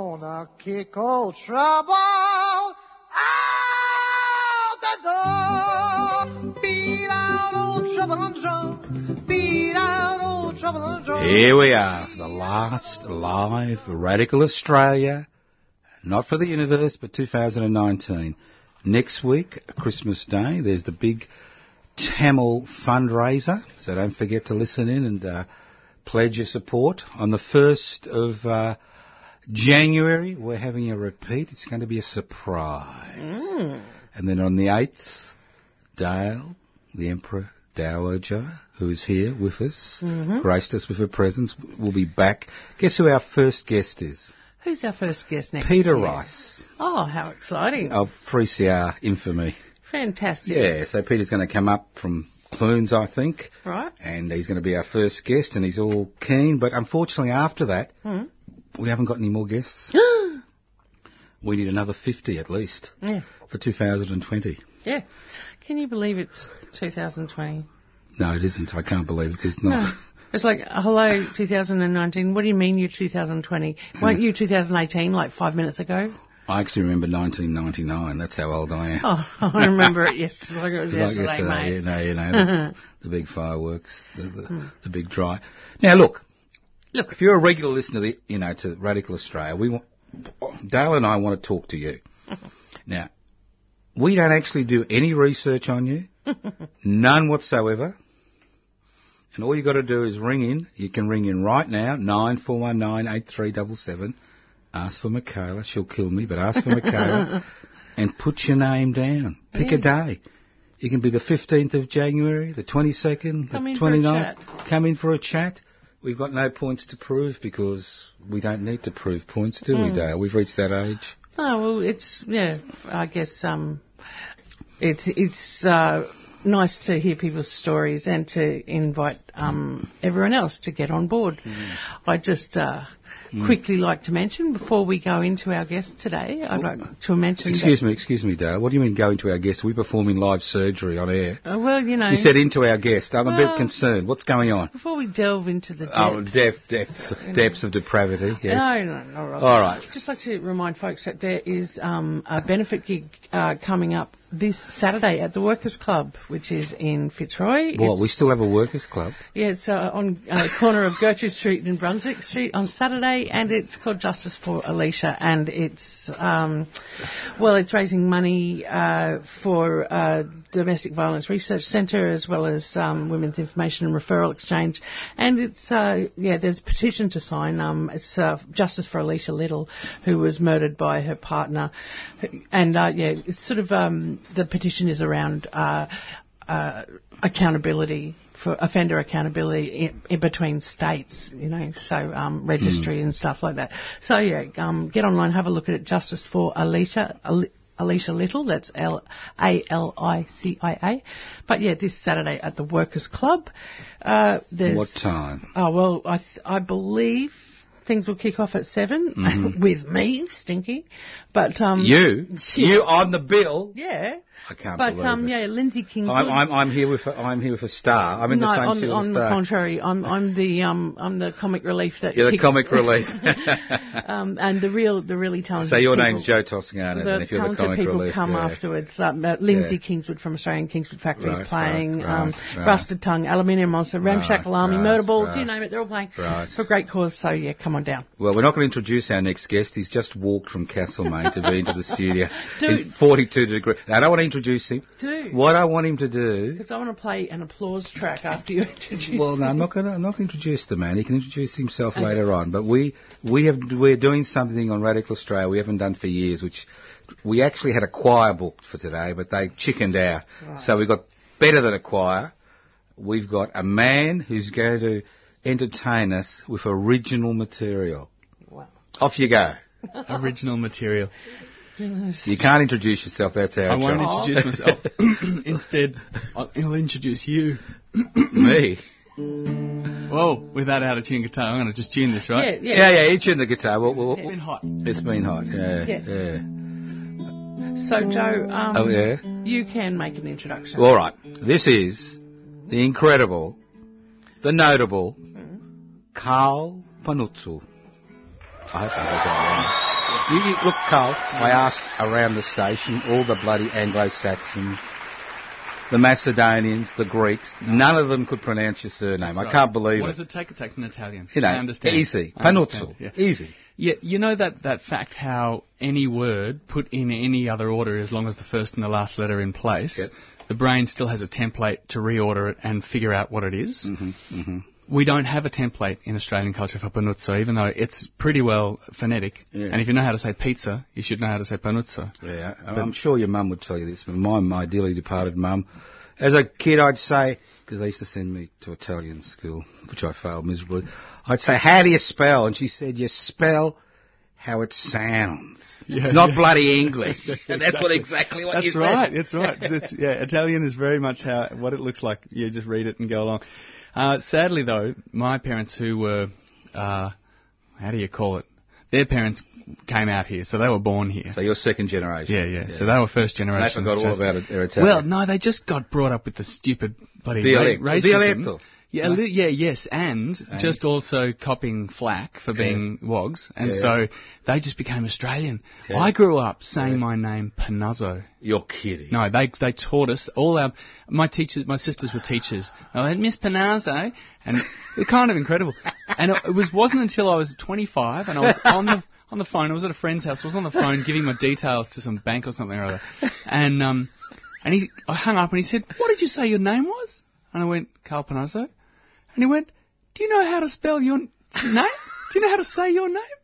Gonna kick old trouble out the door. Beat out old trouble and. Beat out old trouble and. Here we are, the last live Radical Australia, not for the universe, but 2019. Next week, Christmas Day, there's the big Tamil fundraiser, so don't forget to listen in and uh, pledge your support. On the 1st of uh, January, we're having a repeat. It's going to be a surprise. And then on the 8th, Dale, the Emperor Dowager, who is here with us, graced us with her presence, will be back. Guess who our first guest is? Who's our first guest next Peter year? Rice Oh, how exciting. of 3CR infamy. Fantastic. Yeah, so Peter's going to come up from Clunes, I think, Right. and he's going to be our first guest, and he's all keen. But unfortunately, after that, Hmm. We haven't got any more guests. we need another 50 at least yeah. for 2020. Yeah. Can you believe it's 2020? No, it isn't. I can't believe it it's not. No. It's like, hello, 2019. What do you mean you're 2020? Weren't you 2018 like five minutes ago? I actually remember 1999. That's how old I am. Oh, I remember it yesterday. Like it was It's like yesterday, yesterday, mate. you know, you know, the, the big fireworks, the, the, hmm. the big dry. Now, look, Look. if you're a regular listener, to the, you know, to Radical Australia, we want Dale and I want to talk to you. now, we don't actually do any research on you, none whatsoever. And all you got to do is ring in. You can ring in right now, nine four one nine eight three double seven. Ask for Michaela. She'll kill me, but ask for Michaela and put your name down. Pick a day. You can be the 15th of January, the 22nd, Come the in for 29th. chat. Come in for a chat. We've got no points to prove because we don't need to prove points, do Hmm. we, Dale? We've reached that age. Oh well, it's yeah. I guess um, it's it's uh, nice to hear people's stories and to invite um, everyone else to get on board. Mm. I just uh, quickly like to mention before we go into our guest today. I'd like to mention. Excuse me, excuse me, Dale. What do you mean go into our guest? Are we performing live surgery on air? Uh, well, you know, You said into our guest. I'm a bit concerned. What's going on? before we delve into the Oh, depths- depth, depths, depths of depravity. Yes. No, no, no. Right. All right. Just like to remind folks that there is um, a benefit gig uh, coming up this Saturday at the Workers Club, which is in Fitzroy. Well, It's- we still have a workers' club. Yeah, it's uh, on uh, corner of Gertrude Street and Brunswick Street on Saturday, and it's called Justice for Alicia, and it's um, well, it's raising money uh, for uh, Domestic Violence Research Centre as well as um, Women's Information and Referral Exchange, and it's uh, yeah, there's a petition to sign. Um, it's uh, Justice for Alicia Little, who was murdered by her partner, and uh, yeah, it's sort of um, the petition is around. Uh, uh, accountability for offender accountability in, in between states, you know, so um, registry and stuff like that. So yeah, um, get online, have a look at it. Justice for Alicia. Ali- Alicia Little, that's L A L I C I A. But yeah, this Saturday at the Workers Club. Uh, there's, What time? Oh well, I th- I believe things will kick off at 7 with me, Stinky. But um, You? You on the bill? yeah. I can't But believe um, it. yeah, Lindsay King. I'm, I'm, I'm here with a, I'm here with a star. I'm in no, the same on, as on a the contrary, I'm I'm the um I'm the comic relief that You're the comic relief. um, and the real the really talented. so your people, name's Joe Toscano, The then if you're the comic people relief. come yeah. afterwards. Um, uh, Lindsay Yeah. Kingswood from Australian Kingswood Factory is playing. right, um, right, right. Rusted Tongue, Aluminium Monster, Ramshackle Army, right, Murder Balls, right. you name it, they're all playing Right. for a great cause. So yeah, come on down. Well, we're not going to introduce our next guest. He's just walked from Castlemaine to be into the studio Dude. in 42 degrees. I don't want to introduce him. Do. What I want him to do. Because I want to play an applause track after you introduce. Him. Well, no, I'm not going to. I'm not going to introduce the man. He can introduce himself later on. But we we have we're doing something on Radical Australia we haven't done for years, which we actually had a choir booked for today, but they chickened out. Right. So we've got better than a choir. We've got a man who's going to entertain us with original material. Wow. Off you go. Original material. You can't introduce yourself. That's our I won't job. introduce myself. Instead, I'll, I'll introduce you. Me. Whoa, with that out of tune guitar, I'm going to just tune this, Yeah, right? yeah. Yeah, yeah. You tune the guitar. We'll, we'll, It's been hot. It's been hot. Yeah, Yeah. yeah. So, Joe, um, Oh yeah. you can make an introduction. All right. This is the incredible, the notable Carl Panuzzo. I hope I got that right. You, you, look, Carl, I asked around the station all the bloody Anglo-Saxons, the Macedonians, the Greeks. None of them could pronounce your surname. I Right. can't believe What it. does it take? It takes an Italian. You know, I understand. easy. I Panuzzo. Yeah. Easy. yeah, you know that, that fact how any word put in any other order, as long as the first and the last letter are in place, Yep. the brain still has a template to reorder it and figure out what it is. Mm-hmm, We don't have a template in Australian culture for panuzzo, even though it's pretty well phonetic. Yeah. And if you know how to say pizza, you should know how to say panuzzo. Yeah, I'm sure your mum would tell you this, but my, my dearly departed mum, as a kid, I'd say, because they used to send me to Italian school, which I failed miserably, I'd say, how do you spell? And she said, you spell how it sounds. Yeah, it's not yeah. bloody English. and that's what exactly what you That's right. said. That's right. It's, yeah, Italian is very much how what it looks like. You just read it and go along. Uh, sadly, though, my parents, who were uh, how do you call it? Their parents came out here, so they were born here. So you're second generation. yeah, yeah, So they were first And generation. they forgot all about it, their Italian. Well, no, they just got brought up with the stupid bloody ra- racism. dialectal. Yeah, li- yeah, yes, and, And? just also copying flack for being wogs, and Yeah. so they just became Australian. Yeah. I grew up saying my name Panuzzo. You're kidding. No, they they taught us all our my teachers, my sisters were teachers. I had Miss Panazzo, and it's kind of incredible. And it, it was wasn't until I was 25 and I was on the on the phone. I was at a friend's house. I was on the phone giving my details to some bank or something or other, and um, and he I hung up and he said, "What did you say your name was?" And I went, "Carl Panazzo," and he went, "Do you know how to spell your name? Do you know how to say your name?"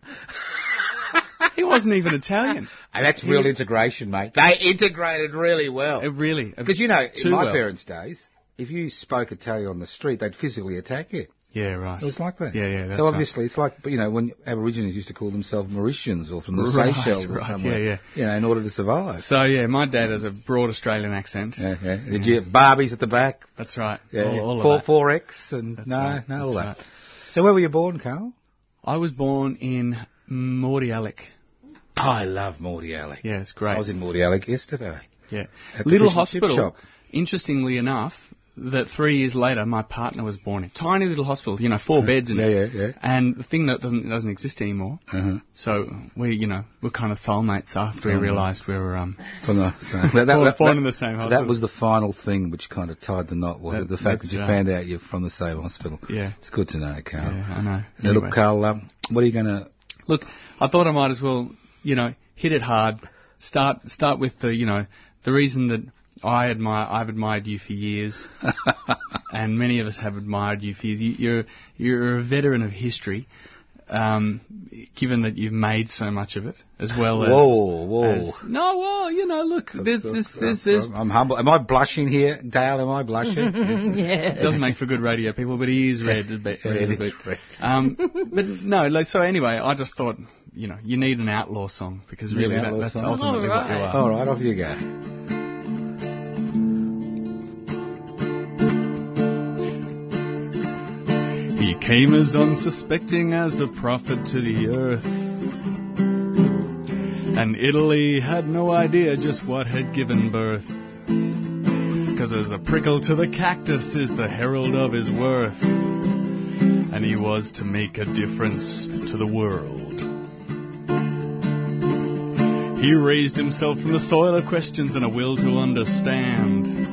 he wasn't even Italian. And that's real integration, mate. They integrated really well. It really Because you know, in my well. parents' days, if you spoke Italian on the street, they'd physically attack you. Yeah, right. It was like that. Yeah, yeah, that's so right. obviously, it's like you know when Aborigines used to call themselves Mauritians or from the Right, Seychelles or right, somewhere. yeah, yeah. You know, in order to survive. So yeah, my dad has a broad Australian accent. Yeah, yeah. Did you have Barbies at the back? That's right. Yeah, all, yeah. all of four that. four X and That's no, right, no, all that's that. So where were you born, Carl? I was born in Mordialloc. I love Mordialloc. Yeah, it's great. I was in Mordialloc yesterday. yeah, little hospital. Interestingly enough, that three years later, my partner was born in tiny little hospital. You know, four beds in Yeah, it. yeah, yeah. And the thing that doesn't doesn't exist anymore. Uh-huh. So we, you know, we're kind of soulmates after we realised we were um, From the, so that, Born- born in the same hospital. That was the final thing which kind of tied the knot, was That- it? The fact that you right. found out you're from the same hospital. Yeah. It's good to know, Carl. Yeah, I know. Now, Anyway. look, Carl, um, what are you going to... Look, I thought I might as well, you know, hit it hard. Start start with the, you know, the reason that I admire, I've admired you for years, and many of us have admired you for years. You- You're you're a veteran of history, um, given that you've made so much of it, as well as. Whoa, whoa. as- no, well, you know, look, there's this, there's, there's, I'm humble. Am I blushing here, Dale? Am I blushing? yeah. it doesn't make for good radio, people, but he is red a bit. Yeah, red a it is bit. red. Um, but no, like, so anyway, I just thought, you know, you need an outlaw song because really that, that's song? ultimately what you are. All right, off you go. Came as unsuspecting as a prophet to the earth. And Italy had no idea just what had given birth. Cause as a prickle to the cactus is the herald of his worth. And he was to make a difference to the world. He raised himself from the soil of questions and a will to understand.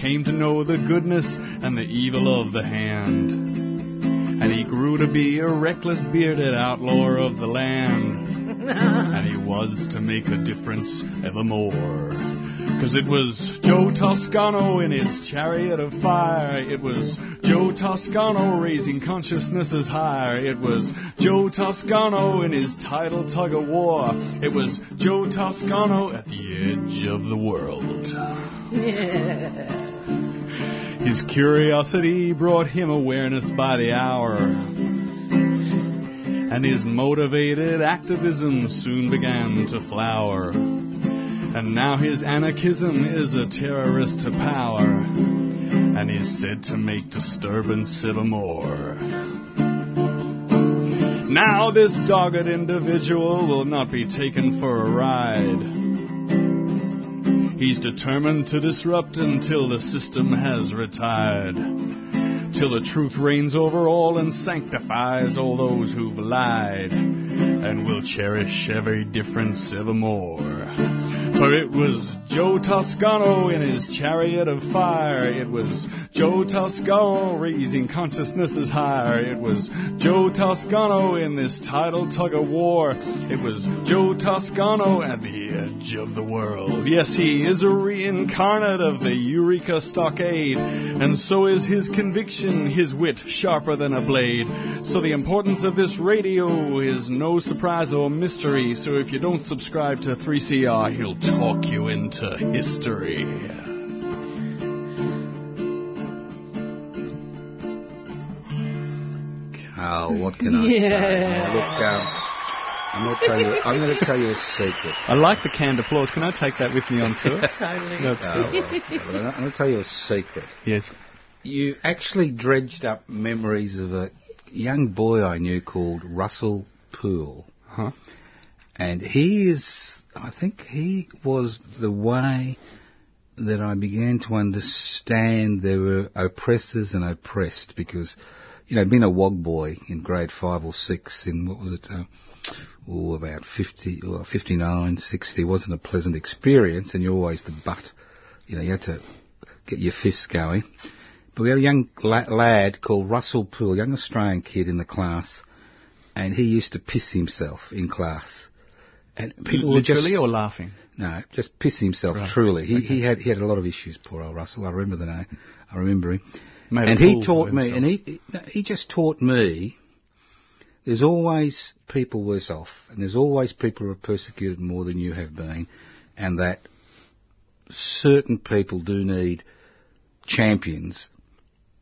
Came to know the goodness and the evil of the hand. And he grew to be a reckless, bearded outlaw of the land. and he was to make a difference evermore. Cause it was Joe Toscano in his chariot of fire. It was Joe Toscano raising consciousnesses higher. It was Joe Toscano in his tidal tug of war. It was Joe Toscano at the edge of the world. His curiosity brought him awareness by the hour. And his motivated activism soon began to flower. And now his anarchism is a terrorist to power. And is said to make disturbance more. Now this dogged individual will not be taken for a ride. He's determined to disrupt until the system has retired. Till the truth reigns over all and sanctifies all those who've lied. And will cherish every difference evermore. For it was Joe Toscano in his chariot of fire. It was Joe Toscano raising consciousnesses higher. It was Joe Toscano in this tidal tug of war. It was Joe Toscano at the edge of the world. Yes, he is a reincarnate of the Eureka Stockade. And so is his conviction, his wit sharper than a blade. So the importance of this radio is no surprise or mystery. So if you don't subscribe to 3CR, he'll talk you into history. Carl, what can I say? Yeah. Look, um, I'm going to tell you. I'm going to tell you a secret. I like the canned applause. Can I take that with me on tour? Totally. No, it's Oh, good. well, well, I'm going to tell you a secret. Yes. You actually dredged up memories of a young boy I knew called Russell Poole. Huh? And he is, I think he was the way that I began to understand there were oppressors and oppressed because, you know, being a WOG boy in grade five or six in, what was it, uh, oh, about 50, or 59, 60 wasn't a pleasant experience and you're always the butt. You know, you had to get your fists going. But we had a young lad called Russell Poole, a young Australian kid in the class, and he used to piss himself in class. And people were Literally just or laughing? no, just piss himself. Right. Truly, he Okay. he had he had a lot of issues. Poor old Russell. I remember the name. I remember him. Made and he taught me, and he he just taught me. There's always people worse off, and there's always people who are persecuted more than you have been, and that certain people do need champions,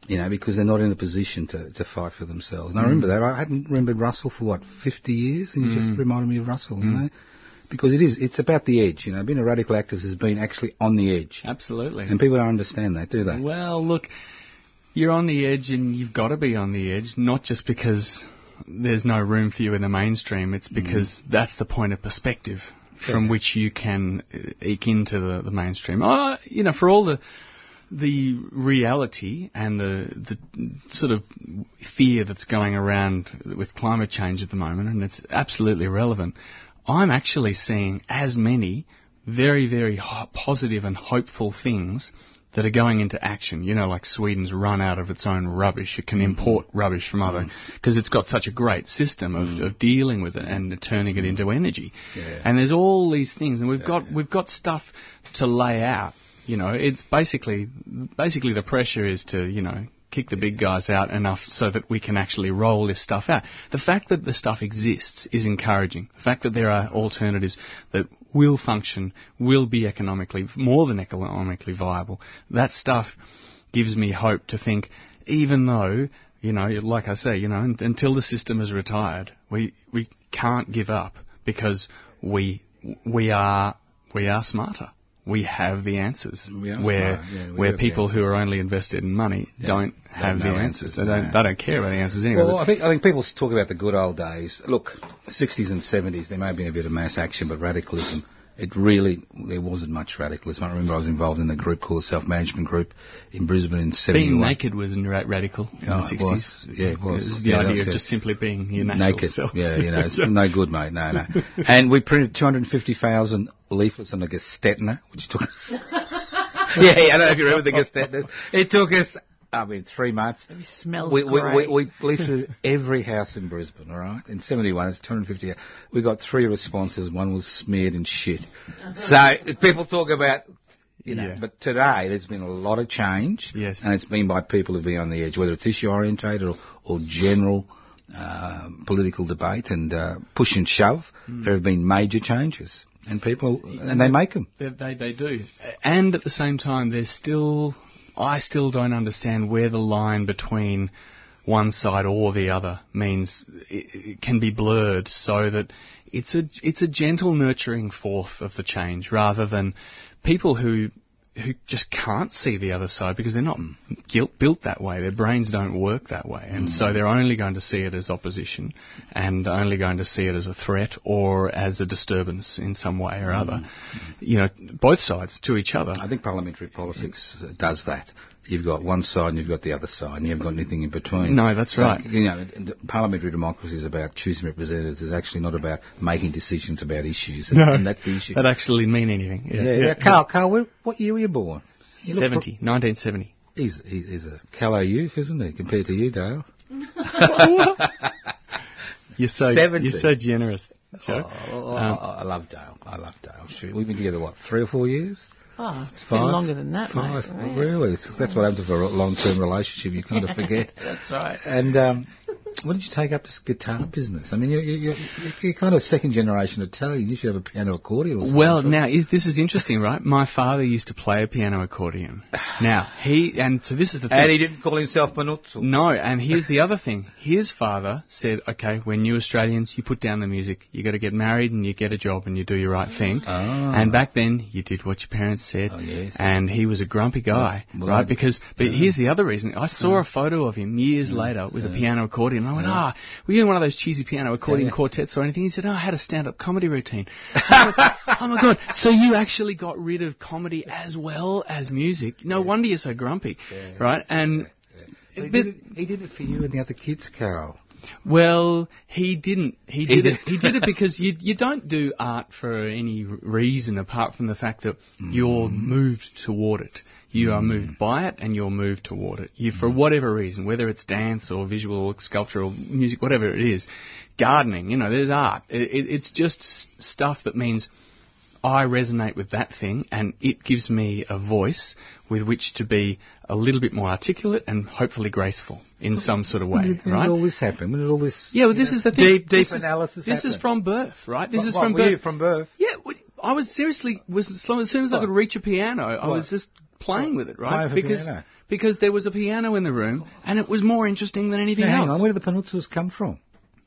you know, because they're not in a position to, to fight for themselves. And I remember that. I hadn't remembered Russell for what, 50 years, and you just reminded me of Russell, you know? Because it is, it's about the edge, you know. Being a radical activist has been actually on the edge. Absolutely. And people don't understand that, do they? Well, look, you're on the edge and you've got to be on the edge, not just because there's no room for you in the mainstream, it's because that's the point of perspective from which you can uh, eke into the, the mainstream. Uh, you know, for all the the reality and the the sort of fear that's going around with climate change at the moment, and it's absolutely relevant. I'm actually seeing as many very, very ho- positive and hopeful things that are going into action. You know, like Sweden's run out of its own rubbish. It can mm-hmm. import rubbish from other mm. because it's got such a great system of, mm. of dealing with it and turning it mm. into energy. Yeah. And there's all these things, and we've got we've got stuff to lay out. You know, it's basically basically the pressure is to you know kick the big guys out enough so that we can actually roll this stuff out. The fact that the stuff exists is encouraging. The fact that there are alternatives that will function, will be economically, more than economically viable, that stuff gives me hope to think, even though, you know, like I say, you know, until the system is retired, we, we can't give up because we, we are, we are smarter. We have the answers. We where yeah, where people who are only invested in money don't have the answers, answers. They don't, they don't care about the answers anyway. Well, I think I think people talk about the good old days. Look, 60s and 70s, there may have been a bit of mass action, but radicalism, it really there wasn't much radicalism. I remember I was involved in a group called the Self Management Group in Brisbane in 71. being naked was ra- radical in Oh, the 60s. Yeah, it was. The Yeah, idea of just simply being your natural naked. self. Yeah, you know, it's no good, mate. No, no. And we printed 250,000 leaflets on the Gestetner, which took us. yeah, yeah, I don't know if you remember the Gestetner. It took us I mean, three months. It smells We, we, great. we, we leafed through every house in Brisbane, all right? In 71, it's 250. We got three responses. One was smeared in shit. So people talk about, you know, Yeah. but today there's been a lot of change. Yes. And it's been by people who've been on the edge, whether it's issue orientated or, or general uh, political debate and uh, push and shove. There have been major changes. And people, and they make them. They, they, they do. And at the same time, there's still, I still don't understand where the line between one side or the other means it, can be blurred so that it's a, it's a gentle nurturing forth of the change rather than people who, who just can't see the other side because they're not guilt, built that way. Their brains don't work that way. And so mm. they're only going to see it as opposition and only going to see it as a threat or as a disturbance in some way or other. Mm. You know, both sides to each other. I think parliamentary politics does that. You've got one side and you've got the other side, and you haven't got anything in between. No, that's So, right. You know, parliamentary democracy is about choosing representatives. It's actually not about making decisions about issues, and, and that's the issue. That actually mean anything. yeah, yeah. Carl, Carl, where, what year were you born? You look 70, 1970. pro- he's, he's, he's a Callow youth, isn't he, compared to you, Dale? You're so, 70. you're so generous, Joe. Oh, Um, I love Dale. I love Dale. We've been together, what, three or four years? Oh, it's been longer than that, Five. mate. Really? That's what happens for a long-term relationship. You kind of forget. That's right. And um, when did you take up this guitar business? I mean, you're, you're, you're, kind of second generation Italian. You should have a piano accordion or something. Well, now is this is interesting, right? My father used to play a piano accordion. Now he and so this is the thing. and he didn't call himself Manuzzo. No, and here's the other thing. His father said, "Okay, we're new Australians. You put down the music. You got to get married and you get a job and you do your right thing." Ah. And back then, you did what your parents said. Oh, yes. And he was a grumpy guy, Well, right? Because, but here's the other reason. I saw a photo of him years later with a piano accordion. And I went, "Ah, were you in one of those cheesy piano accordion yeah. quartets or anything?" He said, "Oh, I had a stand-up comedy routine." Went, oh my god! So you actually got rid of comedy as well as music? No wonder you're so grumpy, right? And. He but- did, it, he did it for you and the other kids, Carol. well, he didn't. He did it. He did it because you you don't do art for any reason apart from the fact that you're Mm. moved toward it. You are moved by it, and you're moved toward it. You, for whatever reason, whether it's dance or visual or sculpture or music, whatever it is, gardening. You know, there's art. It, it, it's just s- stuff that means I resonate with that thing, and it gives me a voice with which to be a little bit more articulate and hopefully graceful in some sort of way, When did, when right? did all this happen? When did all this? Yeah, well, this is the thing. Deep, deep this analysis Is, this is from birth, right? This What- is what, from were birth. you from birth? Yeah, I was seriously was as soon as I could reach a piano, I was just playing with it, right? Because piano? because there was a piano in the room, and it was more interesting than anything Now, else. on, where did the Panuzzos come from?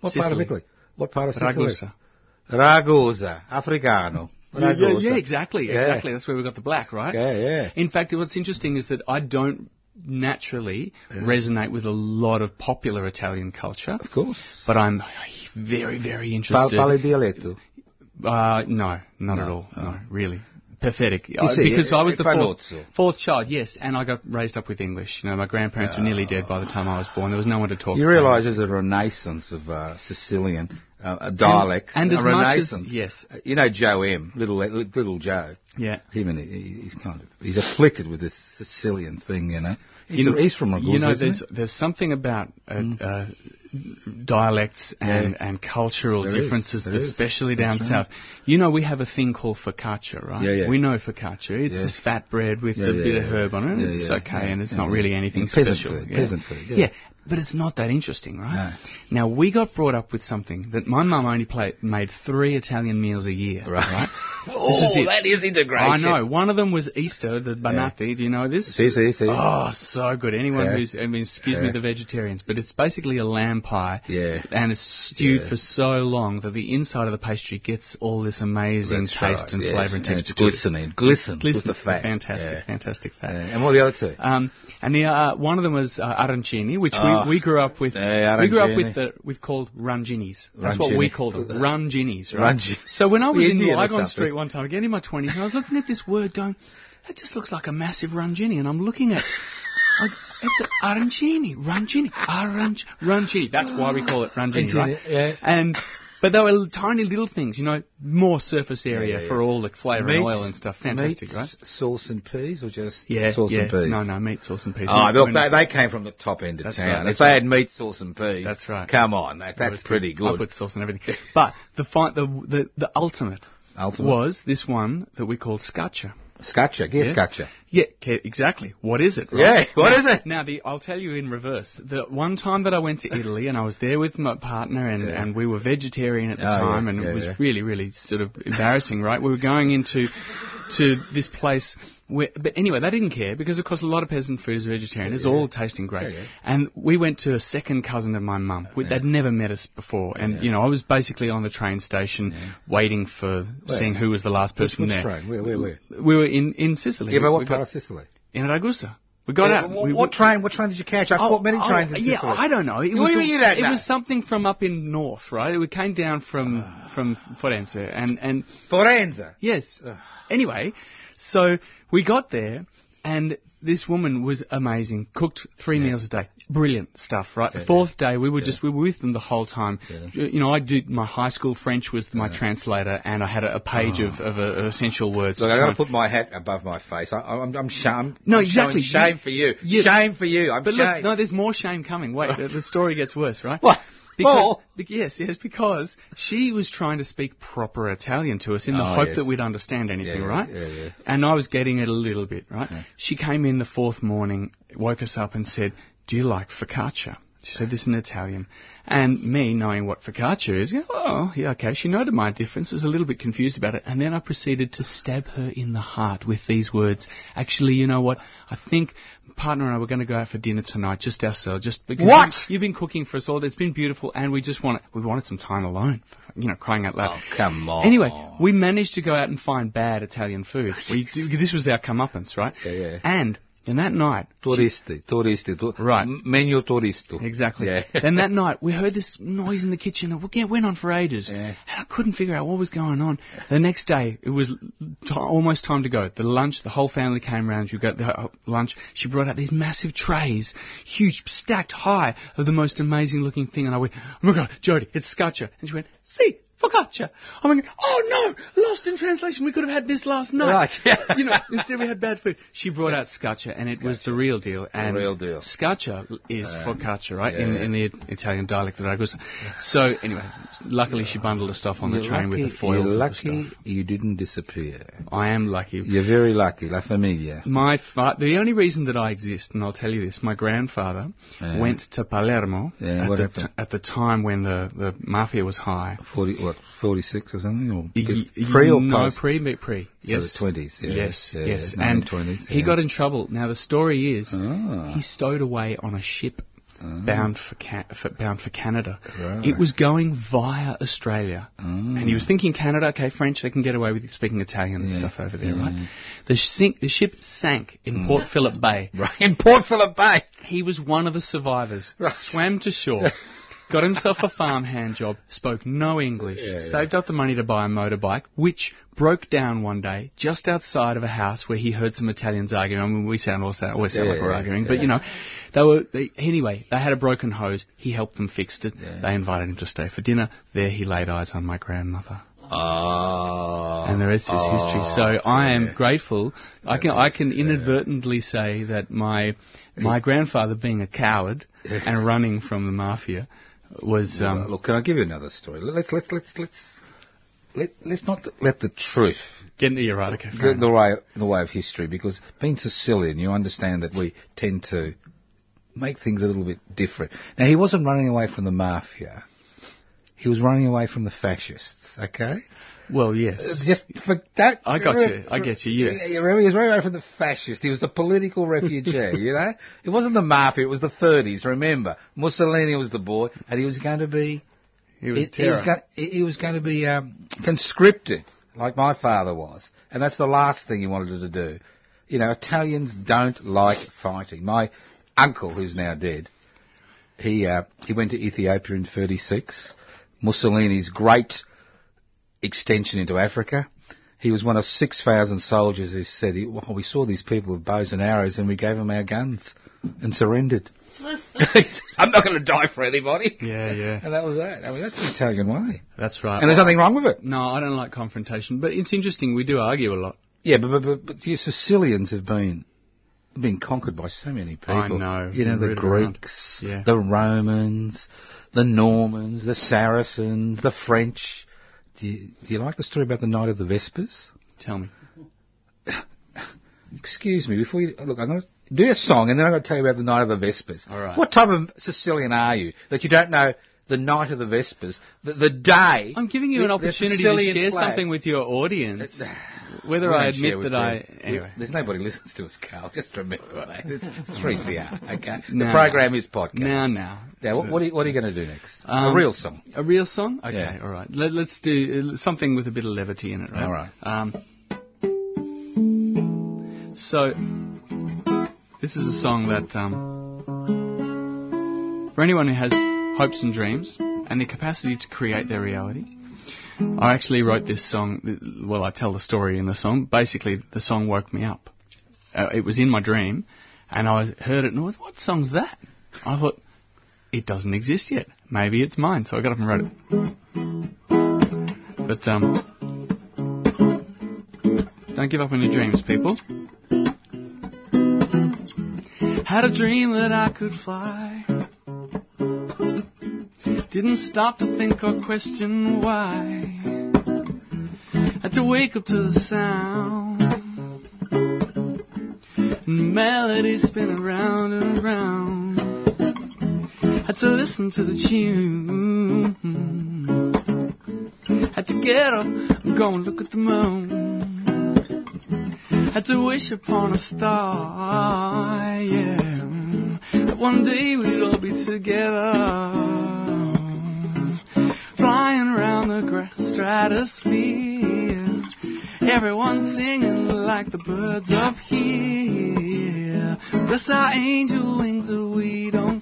What part of Italy? What part of Sicily? Ragusa. Ragusa, Africano. Yeah, yeah, yeah, exactly, Yeah. exactly. That's where we got the black, right? Yeah, yeah. In fact, what's interesting is that I don't naturally resonate with a lot of popular Italian culture, Of course. but I'm very, very interested. Parli dialetto. Uh, no, not at all. No, really. Pathetic. Uh, see, because I was the fourth, fourth child, yes, and I got raised up with English. You know, my grandparents were nearly dead by the time I was born. There was no one to talk You to. You realise there's a renaissance of uh, Sicilian uh, uh, dialects. and a as much as- yes. Uh, You know Joe M, little little Joe. Yeah. Him and he, he's kind of he's afflicted with this Sicilian thing, you know. He's, You know- he's from Ragusa, You know, there's he? Mm. there's something about uh, uh, dialects and, Yeah. and cultural There is, differences, is. especially down That's right. south. You know, we have a thing called focaccia, right? Yeah, yeah. We know focaccia. It's Yeah. this fat bread with Yeah, a bit of herb on it. It's okay, and it's not really anything peasant special. food, yeah. peasant food, yeah. But it's not that interesting, right? No. Now we got brought up with something that my mum only play, made three Italian meals a year. Right. This is it. that is integration. I know. One of them was Easter, the banati. Do you know this? See, see, see. Oh, so good. Anyone Yeah. who's, I mean, excuse me, the vegetarians, but it's basically a lamb pie. Yeah. And it's stewed Yeah. for so long that the inside of the pastry gets all this amazing That's taste right, and flavour and texture. it's to glistening, glisten, Glistens with the fat. Fantastic, Yeah. fantastic fat. Yeah. And what are the other two? Um, and the, uh, one of them was uh, arancini, which Oh, we, we grew up with. yeah, we grew up with the with called ranginis. That's what we called them, ranginis, right? So when I was in Indian Lygon. Street one time, again in my twenties, and I was looking at this word, going, "That just looks like a massive rangini," and I'm looking at. Like, it's a arancini, rangini, aranc, rangini. That's why we call it rangini, right? yeah. And But they were tiny little things, you know, more surface area Yeah, yeah, for all the flavour and oil and stuff. Fantastic, meat, right? Sauce and peas, or just Yeah, sauce yeah. and peas? No, no, meat sauce and peas. Oh, look, they, they came from the top end of That's town. right, if they right. had meat, sauce, and peas, That's right. Come on, that, That that's pretty I good. put sauce and everything. But the, fi- the the the ultimate, Ultimate. was this one that we called scotcha. Scotcha, yes, Yes. scotcha. Yeah, exactly. What is it? Right? Yeah, what now, is it? Now, the I'll tell you in reverse. The one time that I went to Italy and I was there with my partner and, Yeah. and we were vegetarian at the Oh, time yeah, and yeah, it was really, really sort of embarrassing, right? We were going into to this place where, but anyway, they didn't care because of course a lot of peasant food is vegetarian. It's all tasting great. Yeah, yeah. And we went to a second cousin of my mum. We- They'd never met us before, and you know I was basically on the train station waiting for seeing who was the last Which, person which there. train? Where, where, where? We were in in Sicily. Yeah, but We what got- part of Sicily? in Ragusa. We got Yeah, out. what, we, what we- train? What train did you catch? I oh, caught many oh, trains in yeah, I don't know. It What was do you mean It know? was something from up in north, right? It came down from ah. from Firenze, and and Forenza. yes. Anyway, so we got there, and this woman was amazing. Cooked three meals a day. Brilliant stuff, right? the fourth day, we were just we were with them the whole time. You know, I did my high school French was my translator, and I had a, a page of, of, uh, essential words. Look, I try got to put my hat above my face. I, I'm, I'm shame. No, I'm exactly. Shame for you. shame for you. I'm But shame. look, no, there's more shame coming. Wait, the, the story gets worse, right? What? Because, be- yes, yes, because she was trying to speak proper Italian to us in the Oh, hope yes. that we'd understand anything, Yeah, right? yeah, yeah. And I was getting it a little bit, right? She came in the fourth morning, woke us up and said, do you like focaccia? She said this in Italian. And me, knowing what focaccia is, go, oh, yeah, okay. She noted my difference, was a little bit confused about it. And then I proceeded to stab her in the heart with these words. Actually, you know what? I think partner and I were going to go out for dinner tonight, just ourselves, just because What? you- you've been cooking for us all. It's been beautiful, and we just want we wanted some time alone. You know, crying out loud. Oh, come on. Anyway, we managed to go out and find bad Italian food. We, this was our comeuppance, right? Yeah, yeah. And in that night, Turisti, turisti, tu- Right. Menu turisto. Exactly. Yeah. then that night we heard this noise in the kitchen. It yeah, went on for ages, Yeah. and I couldn't figure out what was going on. The next day it was t- almost time to go. The lunch, the whole family came round. You got the uh, lunch. She brought out these massive trays, huge, stacked high, of the most amazing looking thing. And I went, oh my god, Jodie, it's scotcha. And she went, see. Focaccia. I'm like, oh no, lost in translation. We could have had this last night. Right, yeah. you know, instead we had bad food. She brought out scotcha, and it was the real deal. And real deal. Scotcha is um, focaccia, right? In, yeah. in the Italian dialect that I was. So anyway, luckily she bundled the stuff on the You're train with the foils You're the lucky you didn't disappear. I am lucky. You're very lucky, La Familia. My fa- the only reason that I exist, and I'll tell you this, my grandfather Yeah. went to Palermo Yeah, at, the happened? at the time when the, the mafia was high. 40, what, 46 or something? Or Y- pre or no, post? pre, pre. Yes, the 20s, yeah, yes, yeah, yes. yeah, And 1920s, he yeah. got in trouble. Now the story is Ah. he stowed away on a ship ah. bound for, Ca- for bound for Canada. Right. It was going via Australia, ah. and he was thinking Canada. Okay, French, they can get away with speaking Italian and stuff over there, yeah. right? The, sink, the ship sank in mm. Port Phillip Bay. Right, in Port Phillip Bay. He was one of the survivors. Swam to shore. Got himself a farmhand job, spoke no English, Yeah, yeah. saved up the money to buy a motorbike, which broke down one day just outside of a house where he heard some Italians arguing. I mean, we sound always, always sound Yeah, like we're arguing, but you know, they were, they, anyway, they had a broken hose. He helped them fix it. They invited him to stay for dinner. There he laid eyes on my grandmother. Oh. And the rest is history. So ah, I am grateful. I can I can inadvertently say that my my grandfather, being a coward and running from the mafia, was um, Look, can I give you another story? Let's let's let's let's let, let's not let the truth get into your erotica. get in the way the way of history because being Sicilian, you understand that we tend to make things a little bit different. Now he wasn't running away from the mafia; he was running away from the fascists. Okay, Well, yes. just for that. I got you. I get you, yes. You remember, he was running away from the fascists. He was a political refugee. you know, it wasn't the mafia; it was the 30s. Remember, Mussolini was the boy, and he was going to be He was it, he was going, he was going to be um, conscripted, like my father was, and that's the last thing he wanted to do. You know, Italians don't like fighting. My uncle, who's now dead, he uh, he went to Ethiopia in '36. Mussolini's great extension into Africa, he was one of 6,000 soldiers who said, well, we saw these people with bows and arrows and we gave them our guns and surrendered. I'm not going to die for anybody. Yeah, yeah. And that was that. I mean, that's the Italian way. That's right. And there's nothing wrong with it. no, I don't like confrontation, but it's interesting. We do argue a lot. Yeah, but, but, but, but you Sicilians have been been conquered by so many people. I know. You know, the Read it around. Greeks, Yeah. the Romans, the Normans, the Saracens, the French. Do you, do you like the story about the Night of the Vespers? Tell me. Excuse me, before you look, I'm going to do a song and then I'm going to tell you about the Night of the Vespers. All right. What type of Sicilian are you that you don't know the Night of the Vespers, the, the day? I'm giving you the- an opportunity to share flag. something with your audience. Whether I admit that I. Anyway. There's nobody listens to us, Carl. Just remember that. It's, it's 3CR, okay? The No. program is podcast. Now, now. Now, what, what, are you, you going to do next? a Um, real song. A real song? Okay, Yeah. all right. Let, let's do uh, something with a bit of levity in it, right? All right. Um, so, this is a song that, um, for anyone who has hopes and dreams and the capacity to create their reality, I actually wrote this song. Well, I tell the story in the song. Basically, the song woke me up. Uh, it was in my dream, and I heard it, and I was, what song's that? I thought, it doesn't exist yet. Maybe it's mine. So I got up and wrote it. But um, don't give up on your dreams, people. Had a dream that I could fly. Didn't stop to think or question why. Had to wake up to the sound. And melody spinning round and round. Had to listen to the tune. Had to get up and go and look at the moon. Had to wish upon a star, yeah. That one day we'd all be together. Flying around the stratosphere. Everyone singing like the birds up here. Bless our angel wings that we don't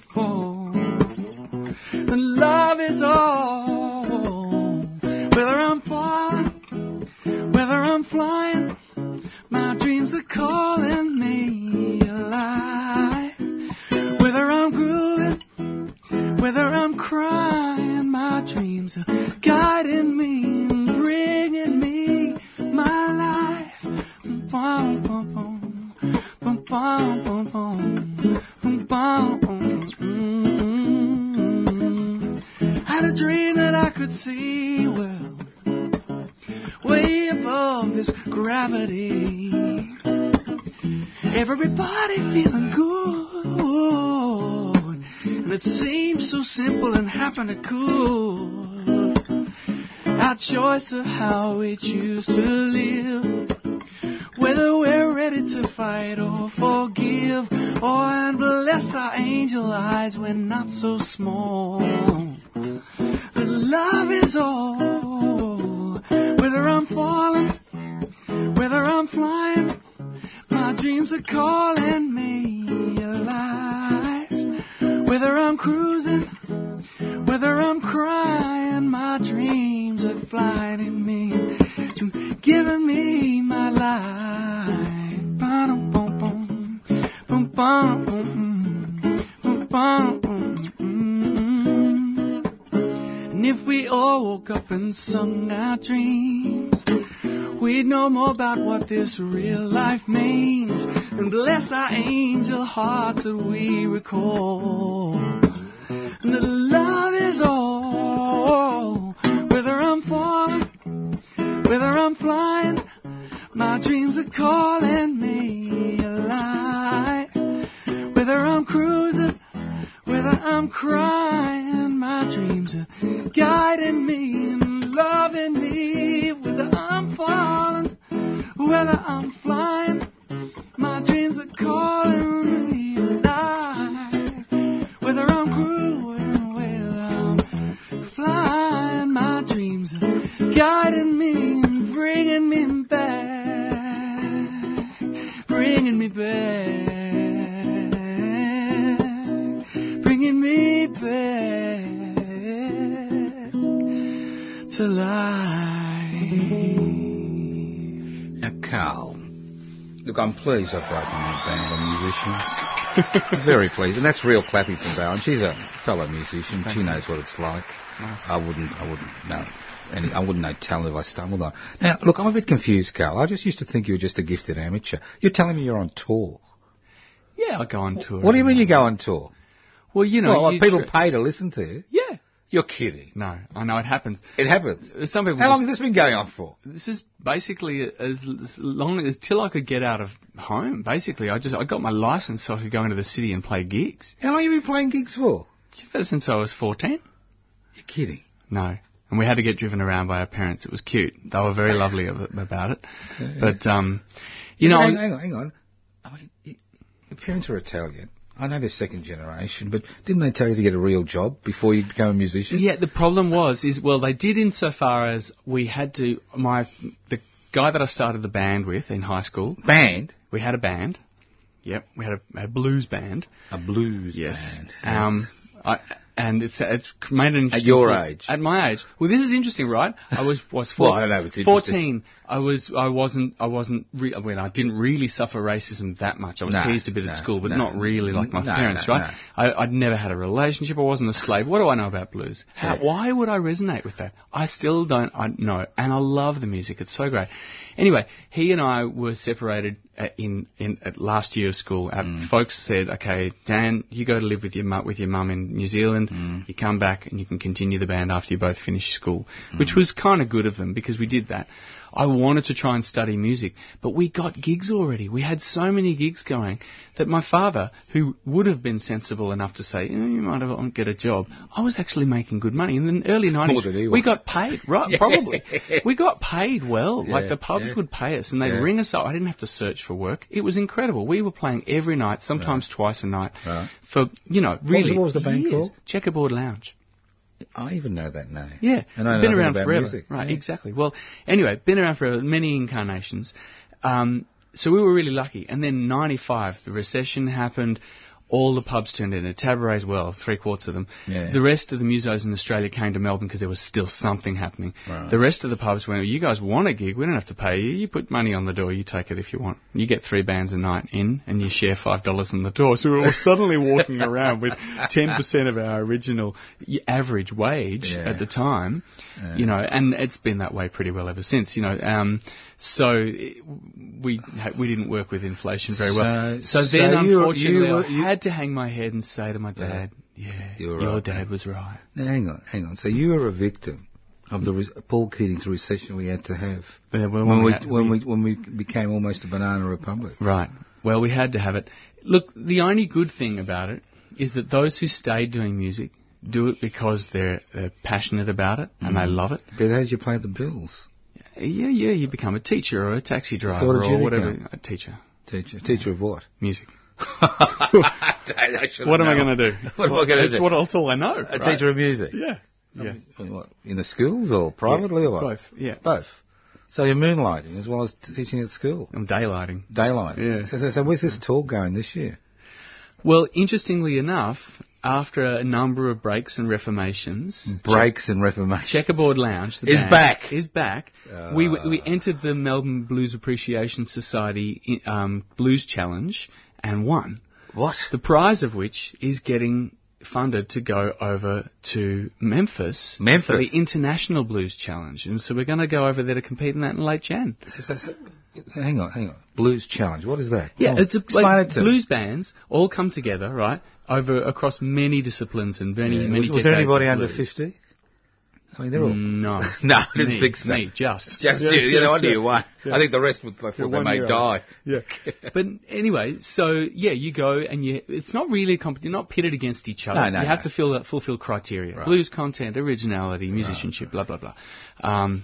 it seems so simple and happen to cool. Our choice of how we choose to live. Whether we're ready to fight or forgive, or and bless our angel eyes, we're not so small. But love is all. Whether I'm falling, whether I'm flying, my dreams are calling cruising, whether I'm crying, my dreams are flying me, and giving me my life. And if we all woke up and sung our dreams, we'd know more about what this real life means. And bless our angel hearts that we recall. alive. Now, Carl, look, I'm pleased I've broken my band of musicians. Very pleased, and that's real clapping from Bowen. She's a fellow musician. Thank she you. knows what it's like. Nice. I wouldn't. I wouldn't know. And I wouldn't know talent if I stumbled on. Now, look, I'm a bit confused, Carl. I just used to think you were just a gifted amateur. You're telling me you're on tour. Yeah, I go on tour. What do you mean you go on tour? Well, you know, well, like people pay to listen to you. Yeah, you're kidding. No, I know it happens. It happens. Some people. How long has this been going on for? This is basically as, as long as till I could get out of home. Basically, I just I got my license so I could go into the city and play gigs. How long have you been playing gigs for? Ever since I was fourteen. You're kidding. No. And we had to get driven around by our parents. It was cute. They were very lovely about it. But, um, you know, hang, hang on, hang on. I mean, your parents are Italian. I know they're second generation, but didn't they tell you to get a real job before you become a musician? yeah, the problem was, is, well, they did insofar as we had to, my, the guy that I started the band with in high school, Band? we had a band. Yep, we had a, a blues band. A blues Yes. band. Um, I, and it's, it's made an interesting at your choice. age? At my age. Well, this is interesting, right? I was was Well, I don't know fourteen. I was I wasn't I wasn't re- well I didn't really suffer racism that much. I was No, teased a bit no, at school, but no. not really like my parents, right? I, I'd never had a relationship. I wasn't a slave. What do I know about blues? How, Yeah. Why would I resonate with that? I still don't I know, and I love the music. It's so great. Anyway, he and I were separated at, in, in at last year of school. Our Mm. folks said, "Okay, Dan, you go to live with your mu- with your mum in New Zealand. Mm. You come back and you can continue the band after you both finish school," Mm. which was kind of good of them because we did that. I wanted to try and study music, but we got gigs already. We had so many gigs going that my father, who would have been sensible enough to say, "Eh, "You might have want to get a job," I was actually making good money in the early nineties. We got paid, right? Probably. We got paid well. like the pubs yeah. would pay us, and they'd Yeah. ring us up. I didn't have to search for work. It was incredible. We were playing every night, sometimes twice a night, Right. for you know really. what was the band years. called? Checkerboard Lounge. I even know that name. Yeah, And I been around forever. music. Right, Yeah. exactly. Well, anyway, been around forever, many incarnations. Um, so we were really lucky. And then 95, the recession happened. All the pubs turned in, into tabarets, well, three quarters of them. Yeah. The rest of the musos in Australia came to Melbourne because there was still something happening. Right. The rest of the pubs went, you guys want a gig, we don't have to pay you. You put money on the door, you take it if you want. You get three bands a night in and you share $5 on the door. So we were all suddenly walking around with 10% of our original average wage Yeah. at the time, you know, and it's been that way pretty well ever since, you know. Um, so it- we we didn't work with inflation very well. So- So, then, so you were- unfortunately, you were- I had to hang my head and say to my dad, "Yeah, were your dad was right." Now, hang on, hang on. So you were a victim of the re- Paul Keating's recession we had to have Yeah, well, when we had- when we when we became almost a banana republic. Right. Well, we had to have it. Look, the only good thing about it is that those who stayed doing music do it because they're, they're passionate about it and Mm. they love it. But how did you pay the bills? Yeah, yeah, you become a teacher or a taxi driver what or whatever. become? A teacher. Teacher, teacher of what? Music. I What am I going to do? What am I gonna That's do? what, that's all I know. A right? teacher of music. Yeah. Yeah. What, in the schools or privately or what? Both. Yeah. Both. So you're moonlighting as well as teaching at school. I'm daylighting. Daylight. Yeah. So, so, so where's this tour going this year? Well, interestingly enough, after a number of breaks and reformations, Breaks and Reformation. Checkerboard Lounge the Is back. Is back. Ah. we we entered the Melbourne Blues Appreciation Society um, Blues Challenge and won. What? The prize of which is getting funded to go over to Memphis, Memphis. for the International Blues Challenge, and so we're going to go over there to compete in that in late Jan. So, so, so, hang on, hang on. Blues Challenge. What is that? Yeah, Oh, it's a, like it me. blues bands all come together, right, over across many disciplines and many Yeah. many. Was, was there anybody under 50? I mean, they're all. No, No, I didn't me, think so. Me, just. Just you, you know, under you one. I think the rest would, I thought they may die. Yeah. but anyway, so yeah, you go and you. It's not really a competition. You're not pitted against each other. No, no, you have to fill that fulfill criteria: Right. blues content, originality, musicianship, blah blah blah. Um,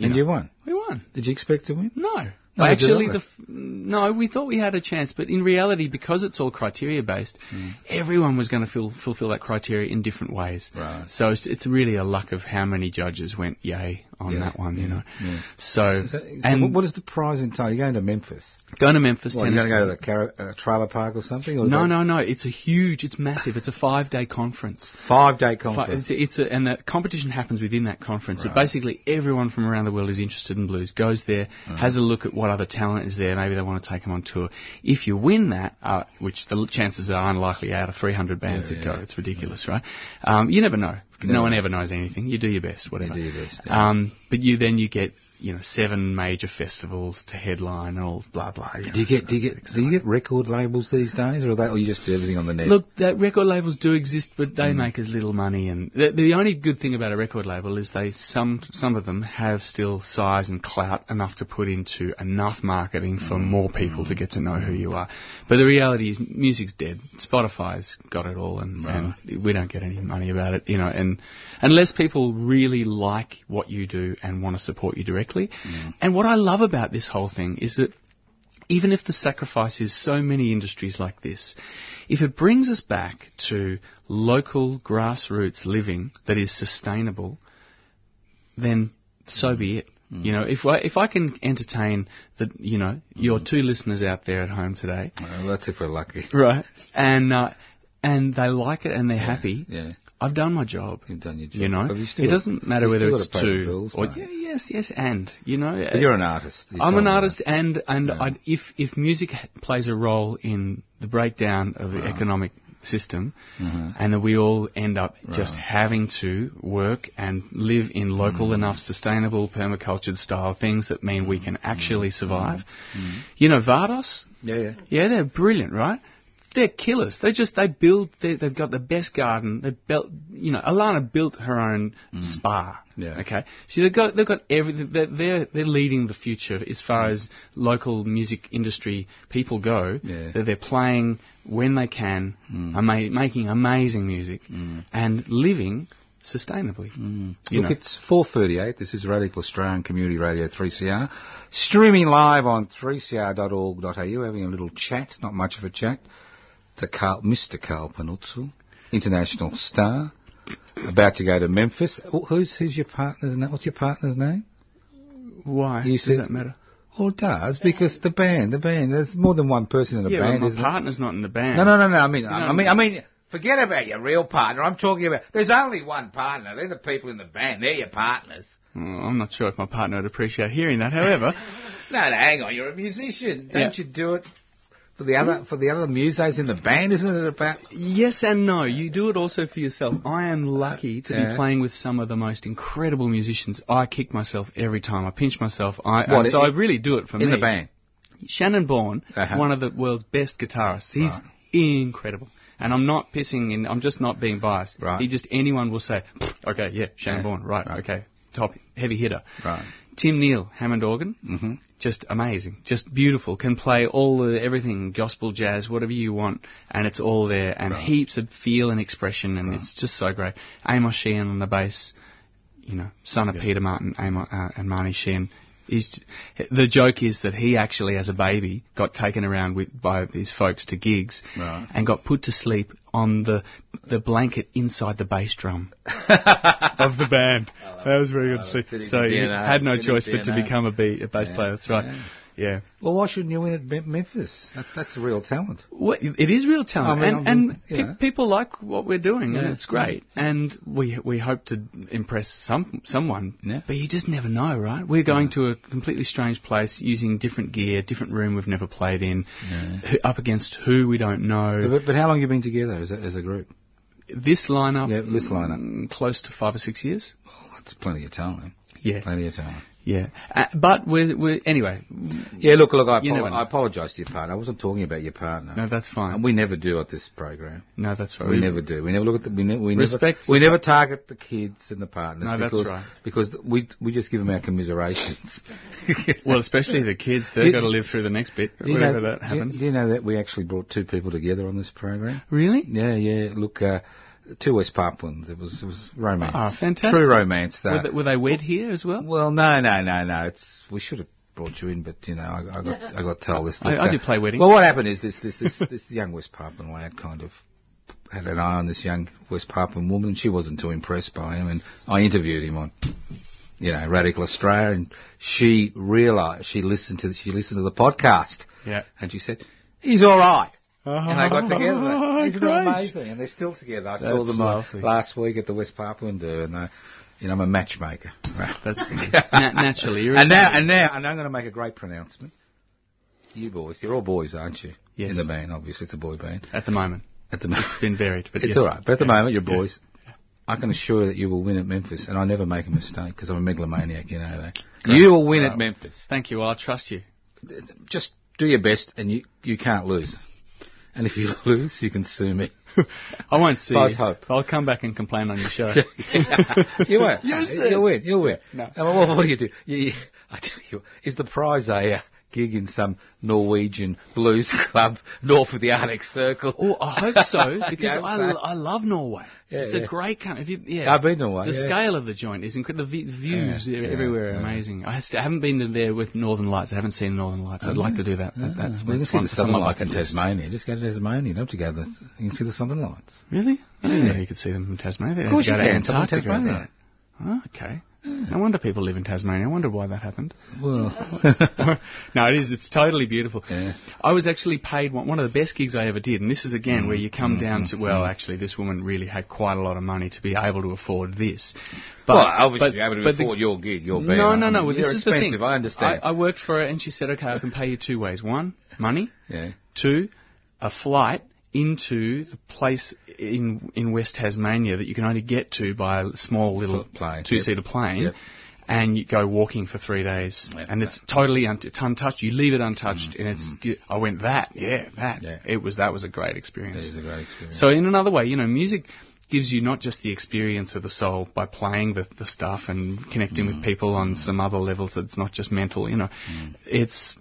And know. you won. We won. Did you expect to win? No. No, Actually, the no, we thought we had a chance, but in reality, because it's all criteria based, Mm. everyone was going to fill, fulfill that criteria in different ways. Right. So it's, it's really a luck of how many judges went yay on Yeah, that one, you know. yeah. So, So, so and what- is the prize entitle? You're going to Memphis. going to Memphis, What, you're Tennessee. going to go to the car- uh, trailer park or something? Or no, no, no. It's a huge. It's massive. It's a five-day conference. Five day conference. It's, it's a, and the competition happens within that conference. So basically, everyone from around the world who's interested in blues goes there, has a look at what what other talent is there. Maybe they want to take them on tour. If you win that, uh, which the chances are unlikely out of 300 bands Yeah, that go, it's ridiculous, right? Um, you never know. No one ever knows anything. You do your best, whatever. do your best, yeah. Um, but you then you get you know seven major festivals to headline and all blah blah. Do you get do you get do you get record labels these days, or that, or you just do everything on the net? Look, that record labels do exist, but they Mm. make as little money. And the, the only good thing about a record label is they some some of them have still size and clout enough to put into enough marketing for Mm. more people to get to know who you are. But the reality is, music's dead. Spotify's got it all, and, and we don't get any money about it. You know, and unless people really like what you do and want to support you directly. Mm. And what I love about this whole thing is that even if the sacrifice is so many industries like this, if it brings us back to local grassroots living that is sustainable, then so be it. You know, if I, if I can entertain the, you know, your two listeners out there at home today, Well, that's if we're lucky. right, and uh, and they like it and they're happy, Yeah, I've done my job. you've done your job. You know, you it doesn't matter whether it's gotta pay the two bills, or yeah, yes, yes, and you know, But you're an artist. You I'm an me that. artist, and and I'd, if if music plays a role in the breakdown of the economic system, Mm-hmm. and that we all end up just having to work and live in local Mm. enough, sustainable, permacultured style things that mean we can actually survive. You know, Vardos, Yeah, yeah. yeah, they're brilliant, right? They're killers. They just they build. They, they've got the best garden. They built. You know, Alana built her own mm. spa. Mm. Yeah. Okay. So they've got they've got everything. They're they're, they're leading the future as far mm. as local music industry people go. Yeah. That they're playing when they can, mm. ama- making amazing music, and living sustainably. You Look, know. it's 4.38. This is Radical Australian Community Radio 3CR. Streaming live on 3cr.org.au, having a little chat, not much of a chat, to Carl, Mr. Carl Panuzzo, international star, about to go to Memphis. Who's, who's your partner's name? What's your partner's name? Why You does said- that matter? Well, it does, because the band, the band, there's more than one person in the Yeah, band, isn't my partner's not in the band. No, no, no, no. I mean, I, I mean, I mean, forget about your real partner. I'm talking about. There's only one partner. They're the people in the band. They're your partners. Oh, I'm not sure if my partner would appreciate hearing that. However. No, no, hang on. You're a musician. Don't Yeah. you do it for the other for the other musos in the band? Isn't it about? Yes and no. You do it also for yourself. I am lucky to Yeah. be playing with some of the most incredible musicians. I kick myself every time. I pinch myself. I, What, so in- I really do it for in me. In the band. Shannon Bourne, Uh-huh. one of the world's best guitarists. He's Right. incredible. And I'm not pissing in, I'm just not being biased. Right. He just, anyone will say, okay, yeah, Shannon Yeah. Bourne, right, Right. okay, top, heavy hitter. Right. Tim Neal, Hammond organ, Mm-hmm. just amazing, just beautiful. Can play all the everything, gospel, jazz, whatever you want, and it's all there, and Right. heaps of feel and expression, and it's just so great. Amos Sheehan on the bass, you know, son of Peter Martin Amos, uh, and Marnie Sheehan. He's, the joke is that he actually, as a baby, got taken around with, by these folks to gigs Right. and got put to sleep on the the blanket inside the bass drum of the band. That was very good to see. So he had no It's in choice but to become a, be- a bass Yeah. player. That's right. Yeah. Yeah. Well, why shouldn't you win at Mem- Memphis? That's that's a real talent. Well, it is real talent, I mean, and, and pe- people like what we're doing, and it's great. And we we hope to impress some someone, Yeah. but you just never know, right? We're going to a completely strange place, using different gear, different room we've never played in, who, up against who we don't know. But, but how long have you been together as a, as a group? This lineup, Yeah, this lineup. mm, close to five or six years. Oh, that's plenty of time. Yeah, Plenty of time. Yeah. Uh, but we're, we're anyway. Yeah, look, look, I, apo- I apologise to your partner. I wasn't talking about your partner. No, that's fine. And we never do at this program. no, that's right. We never do. We never look at the. We, ne- we Respect- never. We never target the kids and the partners. No, that's because, right. Because we we just give them our commiserations. Well, especially the kids, they've got to live through the next bit, whatever know, that do you- happens. Do you, know that we actually brought two people together on this program? really? Yeah, yeah. Look, uh, two West Papuans. It was it was romance. Oh, fantastic. True romance. Were they, were they wed here as well? Well, no, no, no, no. It's we should have brought you in, but you know, I, I got I got told this. I- I do play wedding. Well, what happened is this this this this young West Papuan lad kind of had an eye on this young West Papuan woman, and she wasn't too impressed by him. And I interviewed him on, you know, Radical Australia, and she realised she listened to the, she listened to the podcast, Yeah. and she said he's all right. And they got together. Oh, Isn't great. that amazing? And they're still together. I saw them uh, lovely. last week at the West Papuan do, and they, You know, I'm a matchmaker. Right. That's na- naturally. You're a And now, and now, and I'm going to make a great pronouncement. You boys, you're all boys, aren't you? Yes. In the band, obviously, it's a boy band. at the moment, At the moment, it's been varied, but it's yes. all right. But at the Yeah. moment, you're Yeah. boys. I can assure you that you will win at Memphis, and I never make a mistake because I'm a megalomaniac. You know that. Great. You will win at Memphis. Thank you. Well, I trust you. Just do your best, and you you can't lose. And if you lose, you can sue me. I won't sue False you. hope. I'll come back and complain on your show. you won't. You No, said- You'll win. You'll win. No. And what, what do you do? You, you, I tell you, is the prize a gig in some Norwegian blues club north of the Arctic Circle? Oh, I hope so because Yeah, I, I love Norway. Yeah, it's yeah. a great country. Yeah, I've been to Norway, The scale of the joint is incredible. The vi- views everywhere are amazing. I, st- I haven't been to there with Northern Lights. I haven't seen Northern Lights. I'd like to do that. that ah, that's well, you can see the Southern Lights in. Tasmania. Just go to Tasmania. You don't have to go the, you can see the Southern Lights. Really? I didn't know you could see them from Tasmania. Of course you can. In Antarctica. Tasmania. Oh, okay. No wonder people live in Tasmania. I wonder why that happened. Well, no, it is. It's totally beautiful. Yeah. I was actually paid one, one of the best gigs I ever did, and this is again Mm, where you come mm, down mm, to well, mm. actually, this woman really had quite a lot of money to be able to afford this. But, well, obviously, but- you're able to but the- afford your gig, your band. no, no, no. Well, this is the thing. expensive, I understand. I, I worked for her, and she said, "Okay, I can pay you two ways: one, money; yeah. two, a flight into the place in in West Tasmania that you can only get to by a small little Plane, two seater yep. plane." Yep. And you go walking for three days, Yep. and it's totally un- it's untouched. You leave it untouched, and it's. you- I went that, yeah, that. Mm, Yeah. It was that was a great experience. is a great experience. So in another way, you know, music gives you not just the experience of the soul by playing the, the stuff and connecting Mm. with people on some other levels. It's not just mental, you know. It's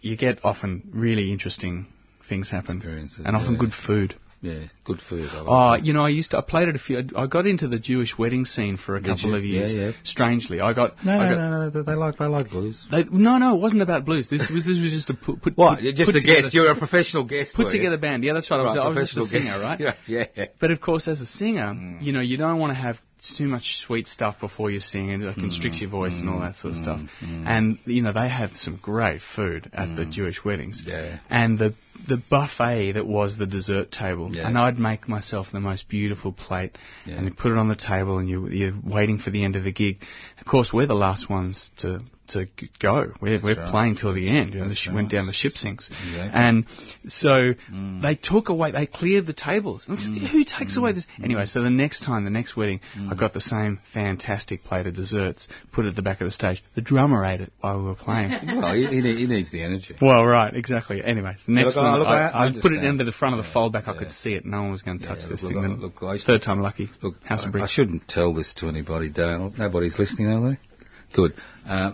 you get often really interesting things happen, and often yeah. good food. yeah, good food. I like Oh, that. you know, I used to I played at a few. I got into the Jewish wedding scene for a Did couple you? of years. Yeah, yeah. Strangely, I got No, I no, got, no, no, they- like they like blues. They, no, no, it wasn't about blues. This was this was just a put, put What? put- just put a together- guest. You're a professional guest. put you? together band. Yeah, that's right. I was, I was just a professional singer, guest. right? Yeah, yeah. But of course, as a singer, Mm. you know, you don't want to have too much sweet stuff before you sing, and it constricts your voice and all that sort of stuff. mm. And you know, they had some great food at the Jewish weddings. Yeah. And the the buffet that was the dessert table, Yeah. and I'd make myself the most beautiful plate, Yeah. and you put it on the table, and you you're waiting for the end of the gig. Of course, we're the last ones to to go. We're we're right. playing till the end. You know, the sh- went down the ship sinks, Exactly. and so Mm. they took away, they cleared the tables. And I'm Who takes away this? Mm. Anyway, so the next time, the next wedding, I got the same fantastic plate of desserts, put it at the back of the stage. The drummer ate it while we were playing. Well, he, he, needs the energy. well, right, exactly. Anyway, so the next look, I- look, I, I- put it into the front of the Yeah, foldback. I could see it. No one was going to touch this look, thing. look, Then look, I Third time lucky. Look, House I, of I shouldn't tell this to anybody, Dale. Nobody's listening, are they? Good. Uh,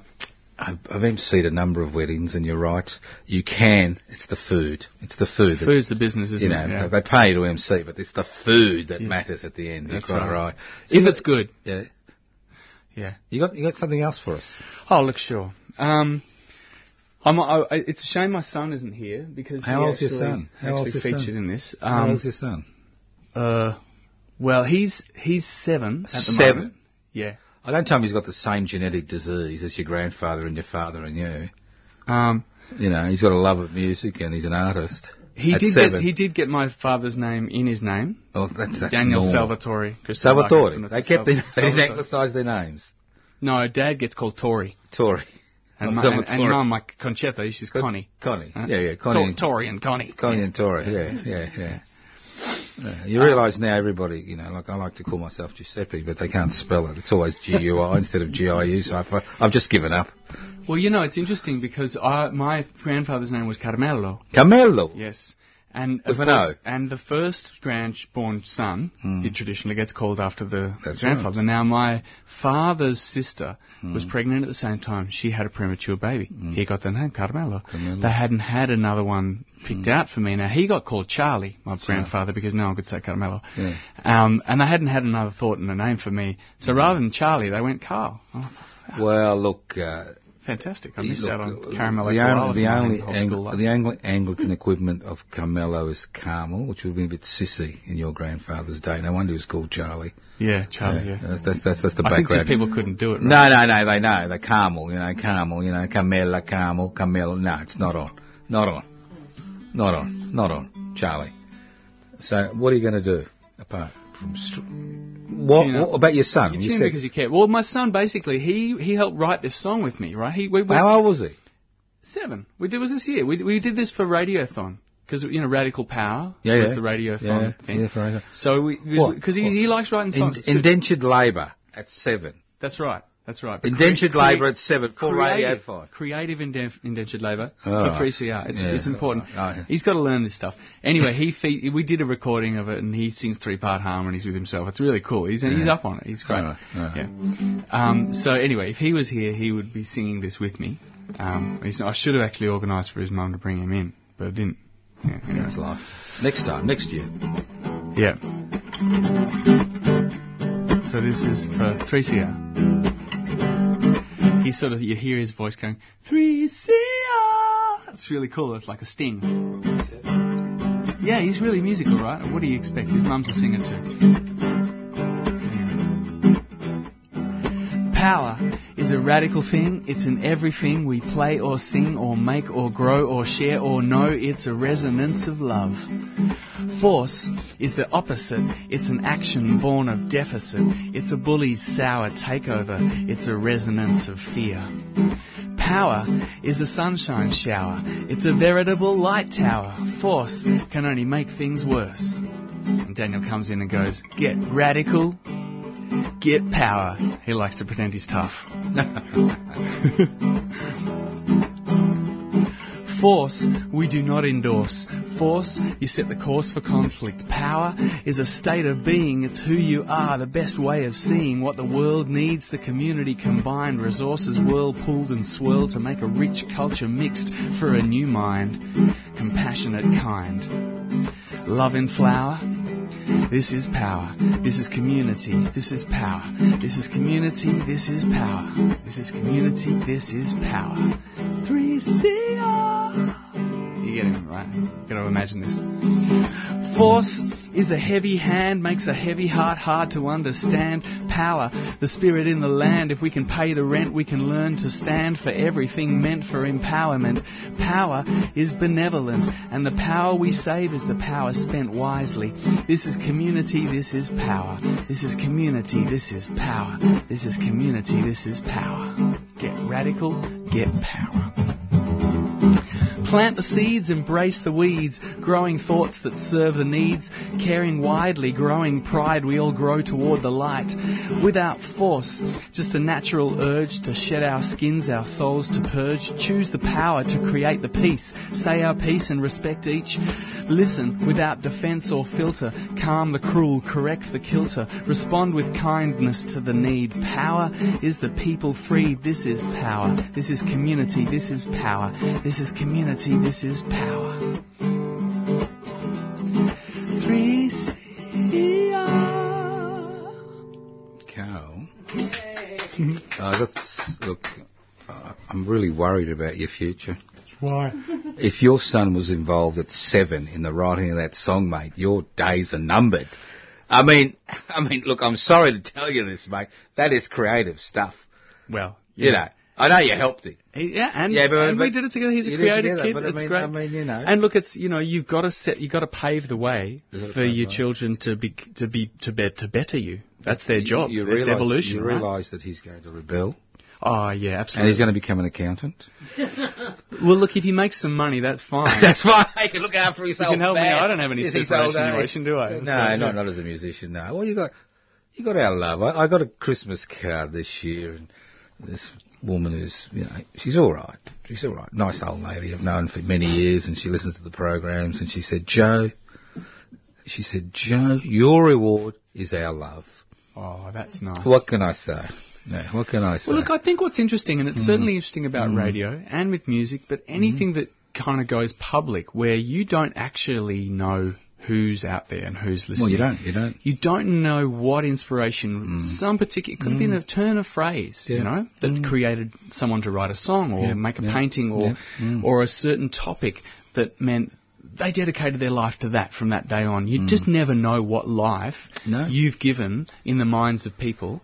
I've, I've emceed a number of weddings, and you're right. You can. It's the food. It's the food. that- Food's the business, isn't you know, it? Yeah. they pay to MC, but it's the food that Yeah. matters at the end. That's right. right. If it's good. Yeah. Yeah. You got you got something else for us? Oh, look, sure. Um, I'm, I, it's a shame my son isn't here because How he old's your actually, son? How actually old's your son? featured in this. How Um, old's your son? Uh, well, he's he's seven at the Seven? moment. Yeah. I don't tell him he's got the same genetic disease as your grandfather and your father and you. Um, You know, he's got a love of music and he's an artist. he At did seven. get he did get my father's name in his name, Oh, that's, that's Daniel normal. Salvatore. Salvatore. Marcus, They kept the, Salv- they didn't Salvatore. anglicize their names. No, Dad gets called Tori, Tori. And, mu- and, and. Mum like Concetta. She's Connie. Connie. Huh? Yeah, yeah. Connie. and- Tori and Connie. Connie and Tori. Yeah, yeah, yeah. Yeah, You realise now everybody, you know, like I like to call myself Giuseppe, but they can't spell it. It's always G-U-I instead of G-I-U, so I've, I've just given up. Well, you know, it's interesting because I, my grandfather's name was Carmelo. Carmelo. Yes. And With of an course, O. and the first born son, Hmm. it traditionally gets called after the That's grandfather. Now, my father's sister Hmm. was pregnant at the same time. She had a premature baby. He got the name Carmelo. Carmelo. They hadn't had another one picked out for me. Now he got called Charlie, my grandfather, because no one could say Carmelo. Yeah. Um, and they hadn't had another thought in a name for me. So rather than Charlie, they went Carl. Well, look, uh, fantastic! I missed look, out uh, on Caramello. the, Koala only, the only Ang- the Angli- Anglican equivalent of Carmelo is Carmel, which would be a bit sissy in your grandfather's day. No wonder he was called Charlie. yeah, Charlie. Yeah. That's, that's, that's, that's the I think background. just people couldn't do it. Right? No, no, no, they know. They're Carmel, you know, Carmel, you know, Carmela, Carmel, Carmel. No, it's not on. Not on. Not on. Not on. Charlie. So, what are you going to do apart from. What, what about your son? You said- because you care. Well, my son basically he he helped write this song with me, right? He we, we, how old was he? seven. We did was this year. We we did this for Radiothon because you know Radical Power Yeah, was yeah. the Radiothon Yeah, thing. yeah, for. So we because he, he likes writing songs. Good. indentured labour at seven. That's right. That's right. Indentured labour at seven for creative, Radio 5. Creative inden- indentured labour Oh, for 3CR. It's, Yeah. it's important. Oh, yeah. He's got to learn this stuff. Anyway, he fe- we did a recording of it, and he sings three-part harmonies with himself. It's really cool. He's, he's up on it. He's great. All right, all right. Yeah. Um, so anyway, if he was here, he would be singing this with me. Um, I should have actually organised for his mum to bring him in, but I didn't. Yeah, anyway. That's life. Next time, next year. Yeah. So this is for 3CR. Mm-hmm. He sort of, you hear his voice going, 3CR! It's really cool. It's like a sting. Yeah, he's really musical, right? What do you expect? His mum's a singer too. Power is a radical thing. It's in everything we play or sing or make or grow or share or know. It's a resonance of love. Force is the opposite. It's an action born of deficit. It's a bully's sour takeover. It's a resonance of fear. Power is a sunshine shower. It's a veritable light tower. Force can only make things worse. And Daniel comes in and goes, Get radical, get power. He likes to pretend he's tough. Force, we do not endorse. Force, you set the course for conflict. Power is a state of being. It's who you are, the best way of seeing what the world needs. The community combined, resources whirlpooled and swirled to make a rich culture mixed for a new mind. Compassionate kind. Love in flower. This is power. This is community. This is power. This is community. This is power. This is community. This is power. 3CR. You get it, right? Gotta imagine this. Force is a heavy hand, makes a heavy heart hard to understand. Power, the spirit in the land. If we can pay the rent, we can learn to stand for everything meant for empowerment. Power is benevolent, and the power we save is the power spent wisely. This is community, this is power. This is community, this is power. This is community, this is power. Get radical, get power. Plant the seeds, embrace the weeds, growing thoughts that serve the needs, caring widely, growing pride, we all grow toward the light. Without force, just a natural urge to shed our skins, our souls to purge, choose the power to create the peace, say our piece and respect each. Listen without defense or filter, calm the cruel, correct the kilter, respond with kindness to the need. Power is the people free, this is power. This is community, this is power. This is community, this is power. 3CR. Carl. Uh, that's, look, uh, I'm really worried about your future. Why? If your son was involved at seven in the writing of that song, mate, your days are numbered. I mean, I mean, look, I'm sorry to tell you this, mate. That is creative stuff. Well, You know, I know you helped him. He- yeah, and, Yeah, but- and we did it together. He's a you creative together, kid. but I mean- great. I mean, you know. And look, it's you know you've got to set, you've got to pave the way You've got to for your way. children to be to be to be, to better you. That's their job. You it's realise, evolution. You right? realise that he's going to rebel, Oh yeah, absolutely. and he's going to become an accountant. well, look, if he makes some money, that's fine. That's fine. He can look after himself. You can help me. I don't have any Yes, superannuation, do I? age. So, No, yeah. not not as a musician. No. Well, you got you got our love. I, I got a Christmas card this year, and this woman who's you know she's all right. She's all right. Nice old lady I've known for many years, and she listens to the programs. And she said, Joe, she said, Joe, your reward is our love. Oh, that's nice. What can I say? No, what can I say? Well, look, I think what's interesting, and Mm. it's certainly interesting about radio and with music, but anything that kind of goes public where you don't actually know who's out there and who's listening. well, you don't, you don't. You don't know what inspiration, some particular, it could have been a turn of phrase, you Mm. Yeah. Mm. know, that created someone to write a song or Yeah, make a yeah, painting or, mm. or a certain topic that meant they dedicated their life to that from that day on. You Mm. just never know what life No. you've given in the minds of people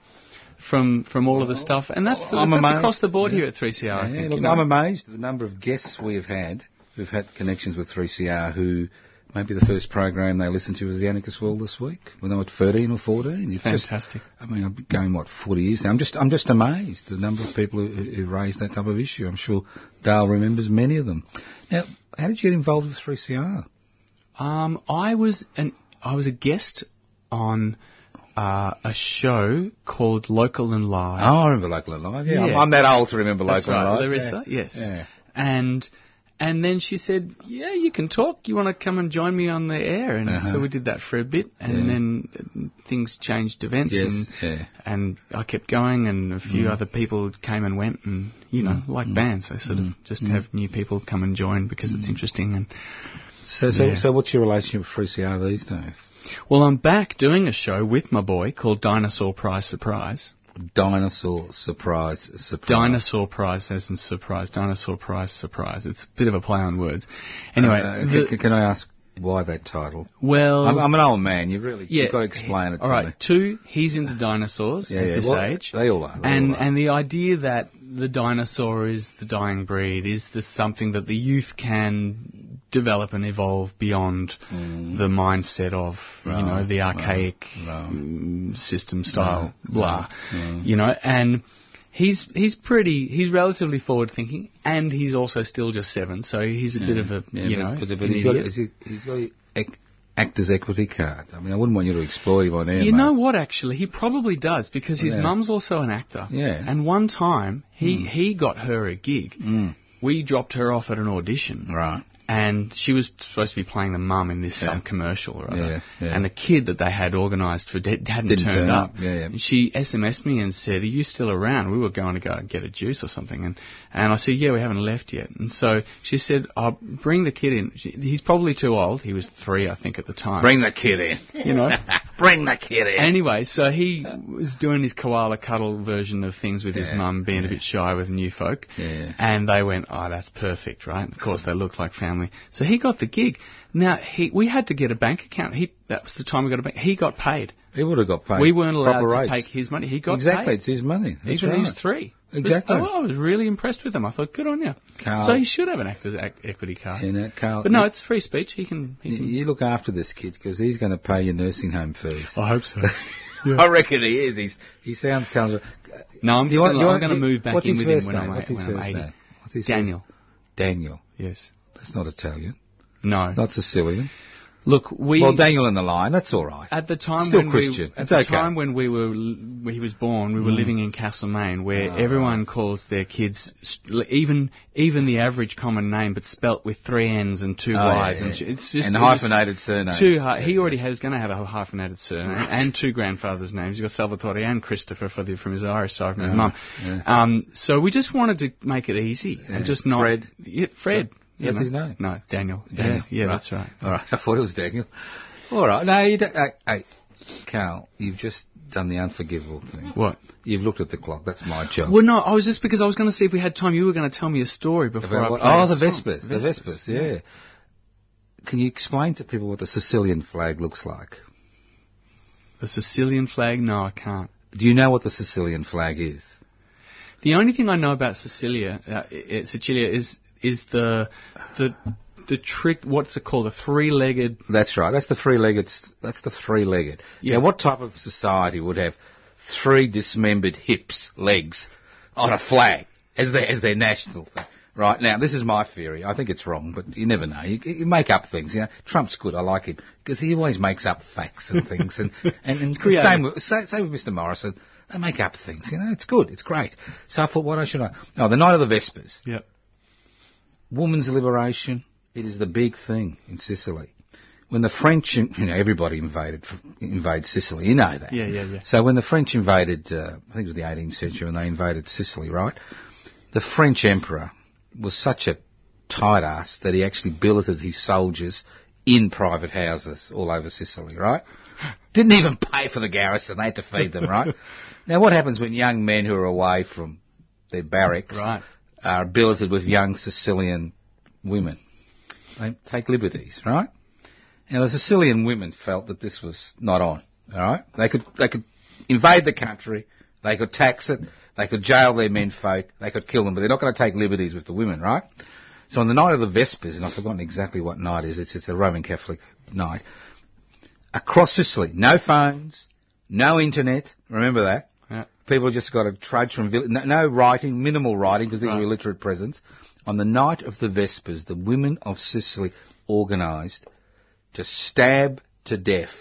from from all of the stuff, and that's, I'm that's across the board Yeah. here at 3CR. I Yeah, think, look, you know. I'm amazed at the number of guests we have had who've had connections with 3CR who maybe the first program they listened to was the Anarchist World this week when they were 13 or 14. It's just- Fantastic. I mean, I've been going what 40 years now. I'm just I'm just amazed the number of people who, who raised that type of issue. I'm sure Dale remembers many of them. Now, how did you get involved with 3CR? Um, I was an I was a guest on uh, a show called Local and Live. Oh, I remember Local and Live. Yeah, I'm, Yeah. I'm that old to remember That's Local right, and Live. Larissa. Yeah. Yes. Yeah. And and then she said, "Yeah, you can talk. You want to come and join me on the air?" And Uh-huh. so we did that for a bit, and Yeah. then uh, things changed events, Yes, and yeah. and I kept going, and a few Mm. other people came and went, and you know, like bands, they sort of just Mm. have new people come and join because it's interesting. And So, so, Yeah. so, what's your relationship with 3CR these days? well, I'm back doing a show with my boy called Dinosaur Prize Surprise. Dinosaur surprise, surprise. Dinosaur Prize as in surprise. Dinosaur Prize Surprise. It's a bit of a play on words. Anyway, Uh, the- can, can I ask why that title? well, I'm, I'm an old man. You really, yeah, you've got to explain it to All right, me. two, he's into dinosaurs Yeah, at yeah, this well, age. they all are, they and all are. and the idea that the dinosaur is the dying breed is the something that the youth can develop and evolve beyond the mindset of you know Mm. The archaic mm, system style blah you know and he's he's pretty he's relatively forward thinking and he's also still just seven so he's a bit of a Yeah, you know but, but he's got, he, he's got ac- actor's equity card. I mean, I wouldn't want you to exploit him on air. You mate. know what? Actually, he probably does because his Yeah. mum's also an actor. Yeah. And one time he he got her a gig. Mm. We dropped her off at an audition. Right. And she was supposed to be playing the mum in this Yeah. some commercial or other. Yeah, yeah. And the kid that they had organised for de- hadn't Didn't turned turn up. up, yeah. She SMS'd me and said, "Are you still around?" We were going to go and get a juice or something, and and I said, "Yeah, we haven't left yet." And so she said, "I'll bring the kid in." She, he's probably too old. He was three, I think, at the time. Bring the kid in. you know. Bring the kid in. Anyway, so he was doing his koala cuddle version of things with his mum, being a bit shy with new folk. Yeah. And they went, oh, that's perfect, right? Of course, they look like family. So he got the gig. Now, he, we had to get a bank account. He, that was the time we got a bank. He got paid. he would have got paid. we weren't allowed proper to rates. take his money. He got exactly. paid. It's his money. That's Even right. he's three. It was- Exactly. oh, I was really impressed with him. I thought, good on you. Carl- So he should have an actor's ac- equity card. You know, Carl, But no, you- it's free speech. He can. He you, can you look after this kid because he's going to pay your nursing home fees. I hope so. I reckon he is. He's, he sounds talented. No, I'm I'm going to move back in with him when name? I'm, What's his when I'm first 80. name? What's his Daniel. First? Daniel. Yes. That's not Italian. No. Not Sicilian. Look, we well, Daniel in the line. That's all right. at the time Still when Christian. we at It's the okay. time when we were when he was born, we were living in Castlemaine, where Ah, everyone calls their kids even even the average common name, but spelt with three N's and two Oh, Y's, yeah, and yeah. it's just and it hyphenated surname. Two, hy- he already has going to have a hyphenated surname and two grandfathers' names. He's got Salvatore and Christopher for the, from his Irish side from his Yeah, mum. yeah. Um, so we just wanted to make it easy and just not Fred? Fred. That's know. his name? No, Daniel. Daniel. Yeah, Right. that's right. All right. I thought it was Daniel. All right. No, you don't. Hey, hey, Carl, you've just done the unforgivable thing. What? You've looked at the clock. That's my job. Well, no, I was just because I was going to see if we had time. You were going to tell me a story before About I what- oh, the. Vespers. The Vespers, yeah. Can you explain to people what the Sicilian flag looks like? The Sicilian flag? No, I can't. Do you know what the Sicilian flag is? The only thing I know about Sicilia, uh, Sicilia, is is the the the trick. What's it called? The three-legged. That's right. That's the three-legged. That's the three-legged. Yeah. Yeah. What type of society would have three dismembered hips, legs, on a flag as their as their national thing? Right now, this is my theory. I think it's wrong, but you never know. You, you make up things. You know, Trump's good. I like him because he always makes up facts and things. And and, and same with same, same with Mr. Morrison. They make up things. You know, it's good. It's great. So I thought, what I should I? Oh, the night of the Vespers Yep. Woman's liberation, it is the big thing in Sicily. When the French, you know, everybody invaded invade Sicily. You know that. Yeah, yeah, yeah. So when the French invaded, uh, I think it was the 18th century when they invaded Sicily, right? The French emperor was such a tight ass that he actually billeted his soldiers in private houses all over Sicily, right? Didn't even pay for the garrison; they had to feed them, right? now, what happens when young men who are away from their barracks Right. Are billeted with young Sicilian women? They take liberties, right? Now, the Sicilian women felt that this was not on. All right, they could they could invade the country, they could tax it, they could jail their men folk, they could kill them, but they're not going to take liberties with the women, right? So on the night of the Vespers, and I've forgotten exactly what night it is, it's, it's a Roman Catholic night, across Sicily, no phones, no internet, remember that? People just got to trudge from vill- no, no writing, minimal writing because these Right. were illiterate presents. On the night of the Vespers, the women of Sicily organised to stab to death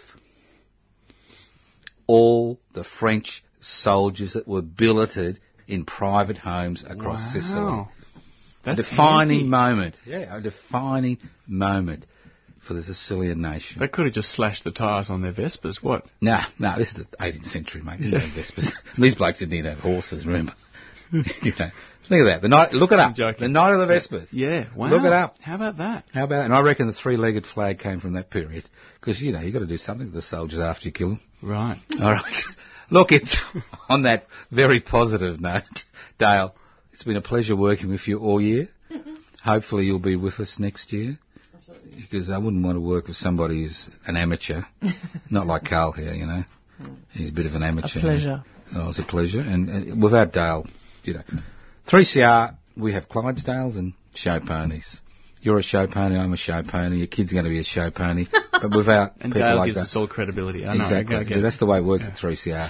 all the French soldiers that were billeted in private homes across Sicily. Wow. A defining heavy. moment. Yeah, a defining moment for the Sicilian nation. They could have just slashed the tyres on their Vespers. What? Nah, nah, this is the 18th century, mate. Didn't have These blokes didn't even have horses, remember? you know, look at that. The night, look it up. joking. The night of the Vespers. Yeah. Wow. Look it up. How about that? How about that? And I reckon the three-legged flag came from that period. Because, you know, you've got to do something to the soldiers after you kill them. Right. All right. Look, it's on that very positive note, Dale. It's been a pleasure working with you all year. Hopefully, you'll be with us next year. Because I wouldn't want to work with somebody who's an amateur, not like Carl here. You know, he's a bit of an amateur. A amateur. pleasure. Oh, it's a pleasure. And, and without Dale, you know, 3CR, we have Clydesdales and show ponies. You're a show pony, I'm a show pony, your kid's going to be a show pony. But without And people Dale like gives that. us all credibility. I know. Exactly. I get Yeah, that's the way it works at 3CR.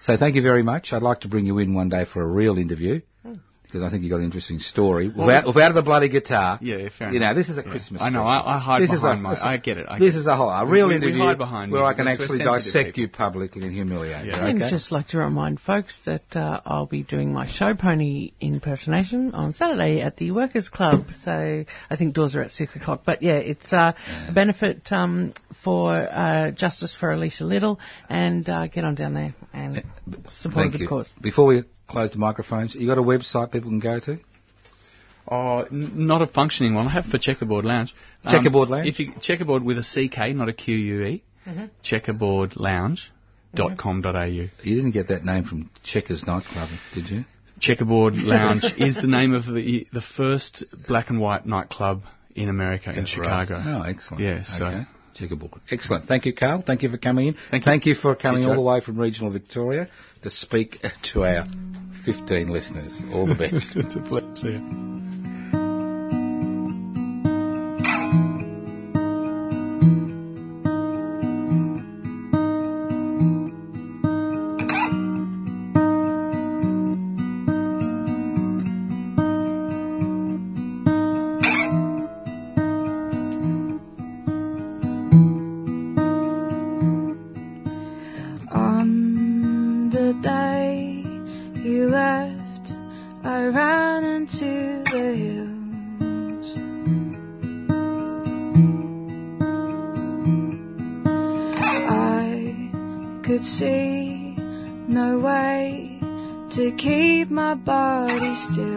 So thank you very much. I'd like to bring you in one day for a real interview. Hmm. Because I think you've got an interesting story. Without, without the bloody guitar. Yeah, yeah, fair You know, this is a Yeah. Christmas I know. I, I hide This is behind a- my. I get it. I This get is a whole, a real we- we interview hide behind where I can because actually dissect people. you publicly and humiliate you. Yeah. I'd Okay? just like to remind folks that uh, I'll be doing my show pony impersonation on Saturday at the Workers Club. So I think doors are at six o'clock. But yeah, it's uh, a benefit um, for uh, Justice for Alicia Little, and uh, get on down there and support Thank the you. cause. Before we close the microphones, you got a website people can go to? Oh, n- not a functioning one. I have for Checkerboard Lounge. Um, Checkerboard Lounge? If you checkerboard with a CK, not a QUE. Checkerboardlounge.com.au. You didn't get that name from Checkers nightclub, did you? Checkerboard Lounge is the name of the the first black and white nightclub in America in Right. Chicago. Oh, excellent. Yeah, so- Okay. Checkerboard. Excellent. Thank you, Carl. Thank you for coming in. Thank you. you for coming Cheers, all the way from regional Victoria to speak to our 15 listeners. All the best. it's a pleasure. Still.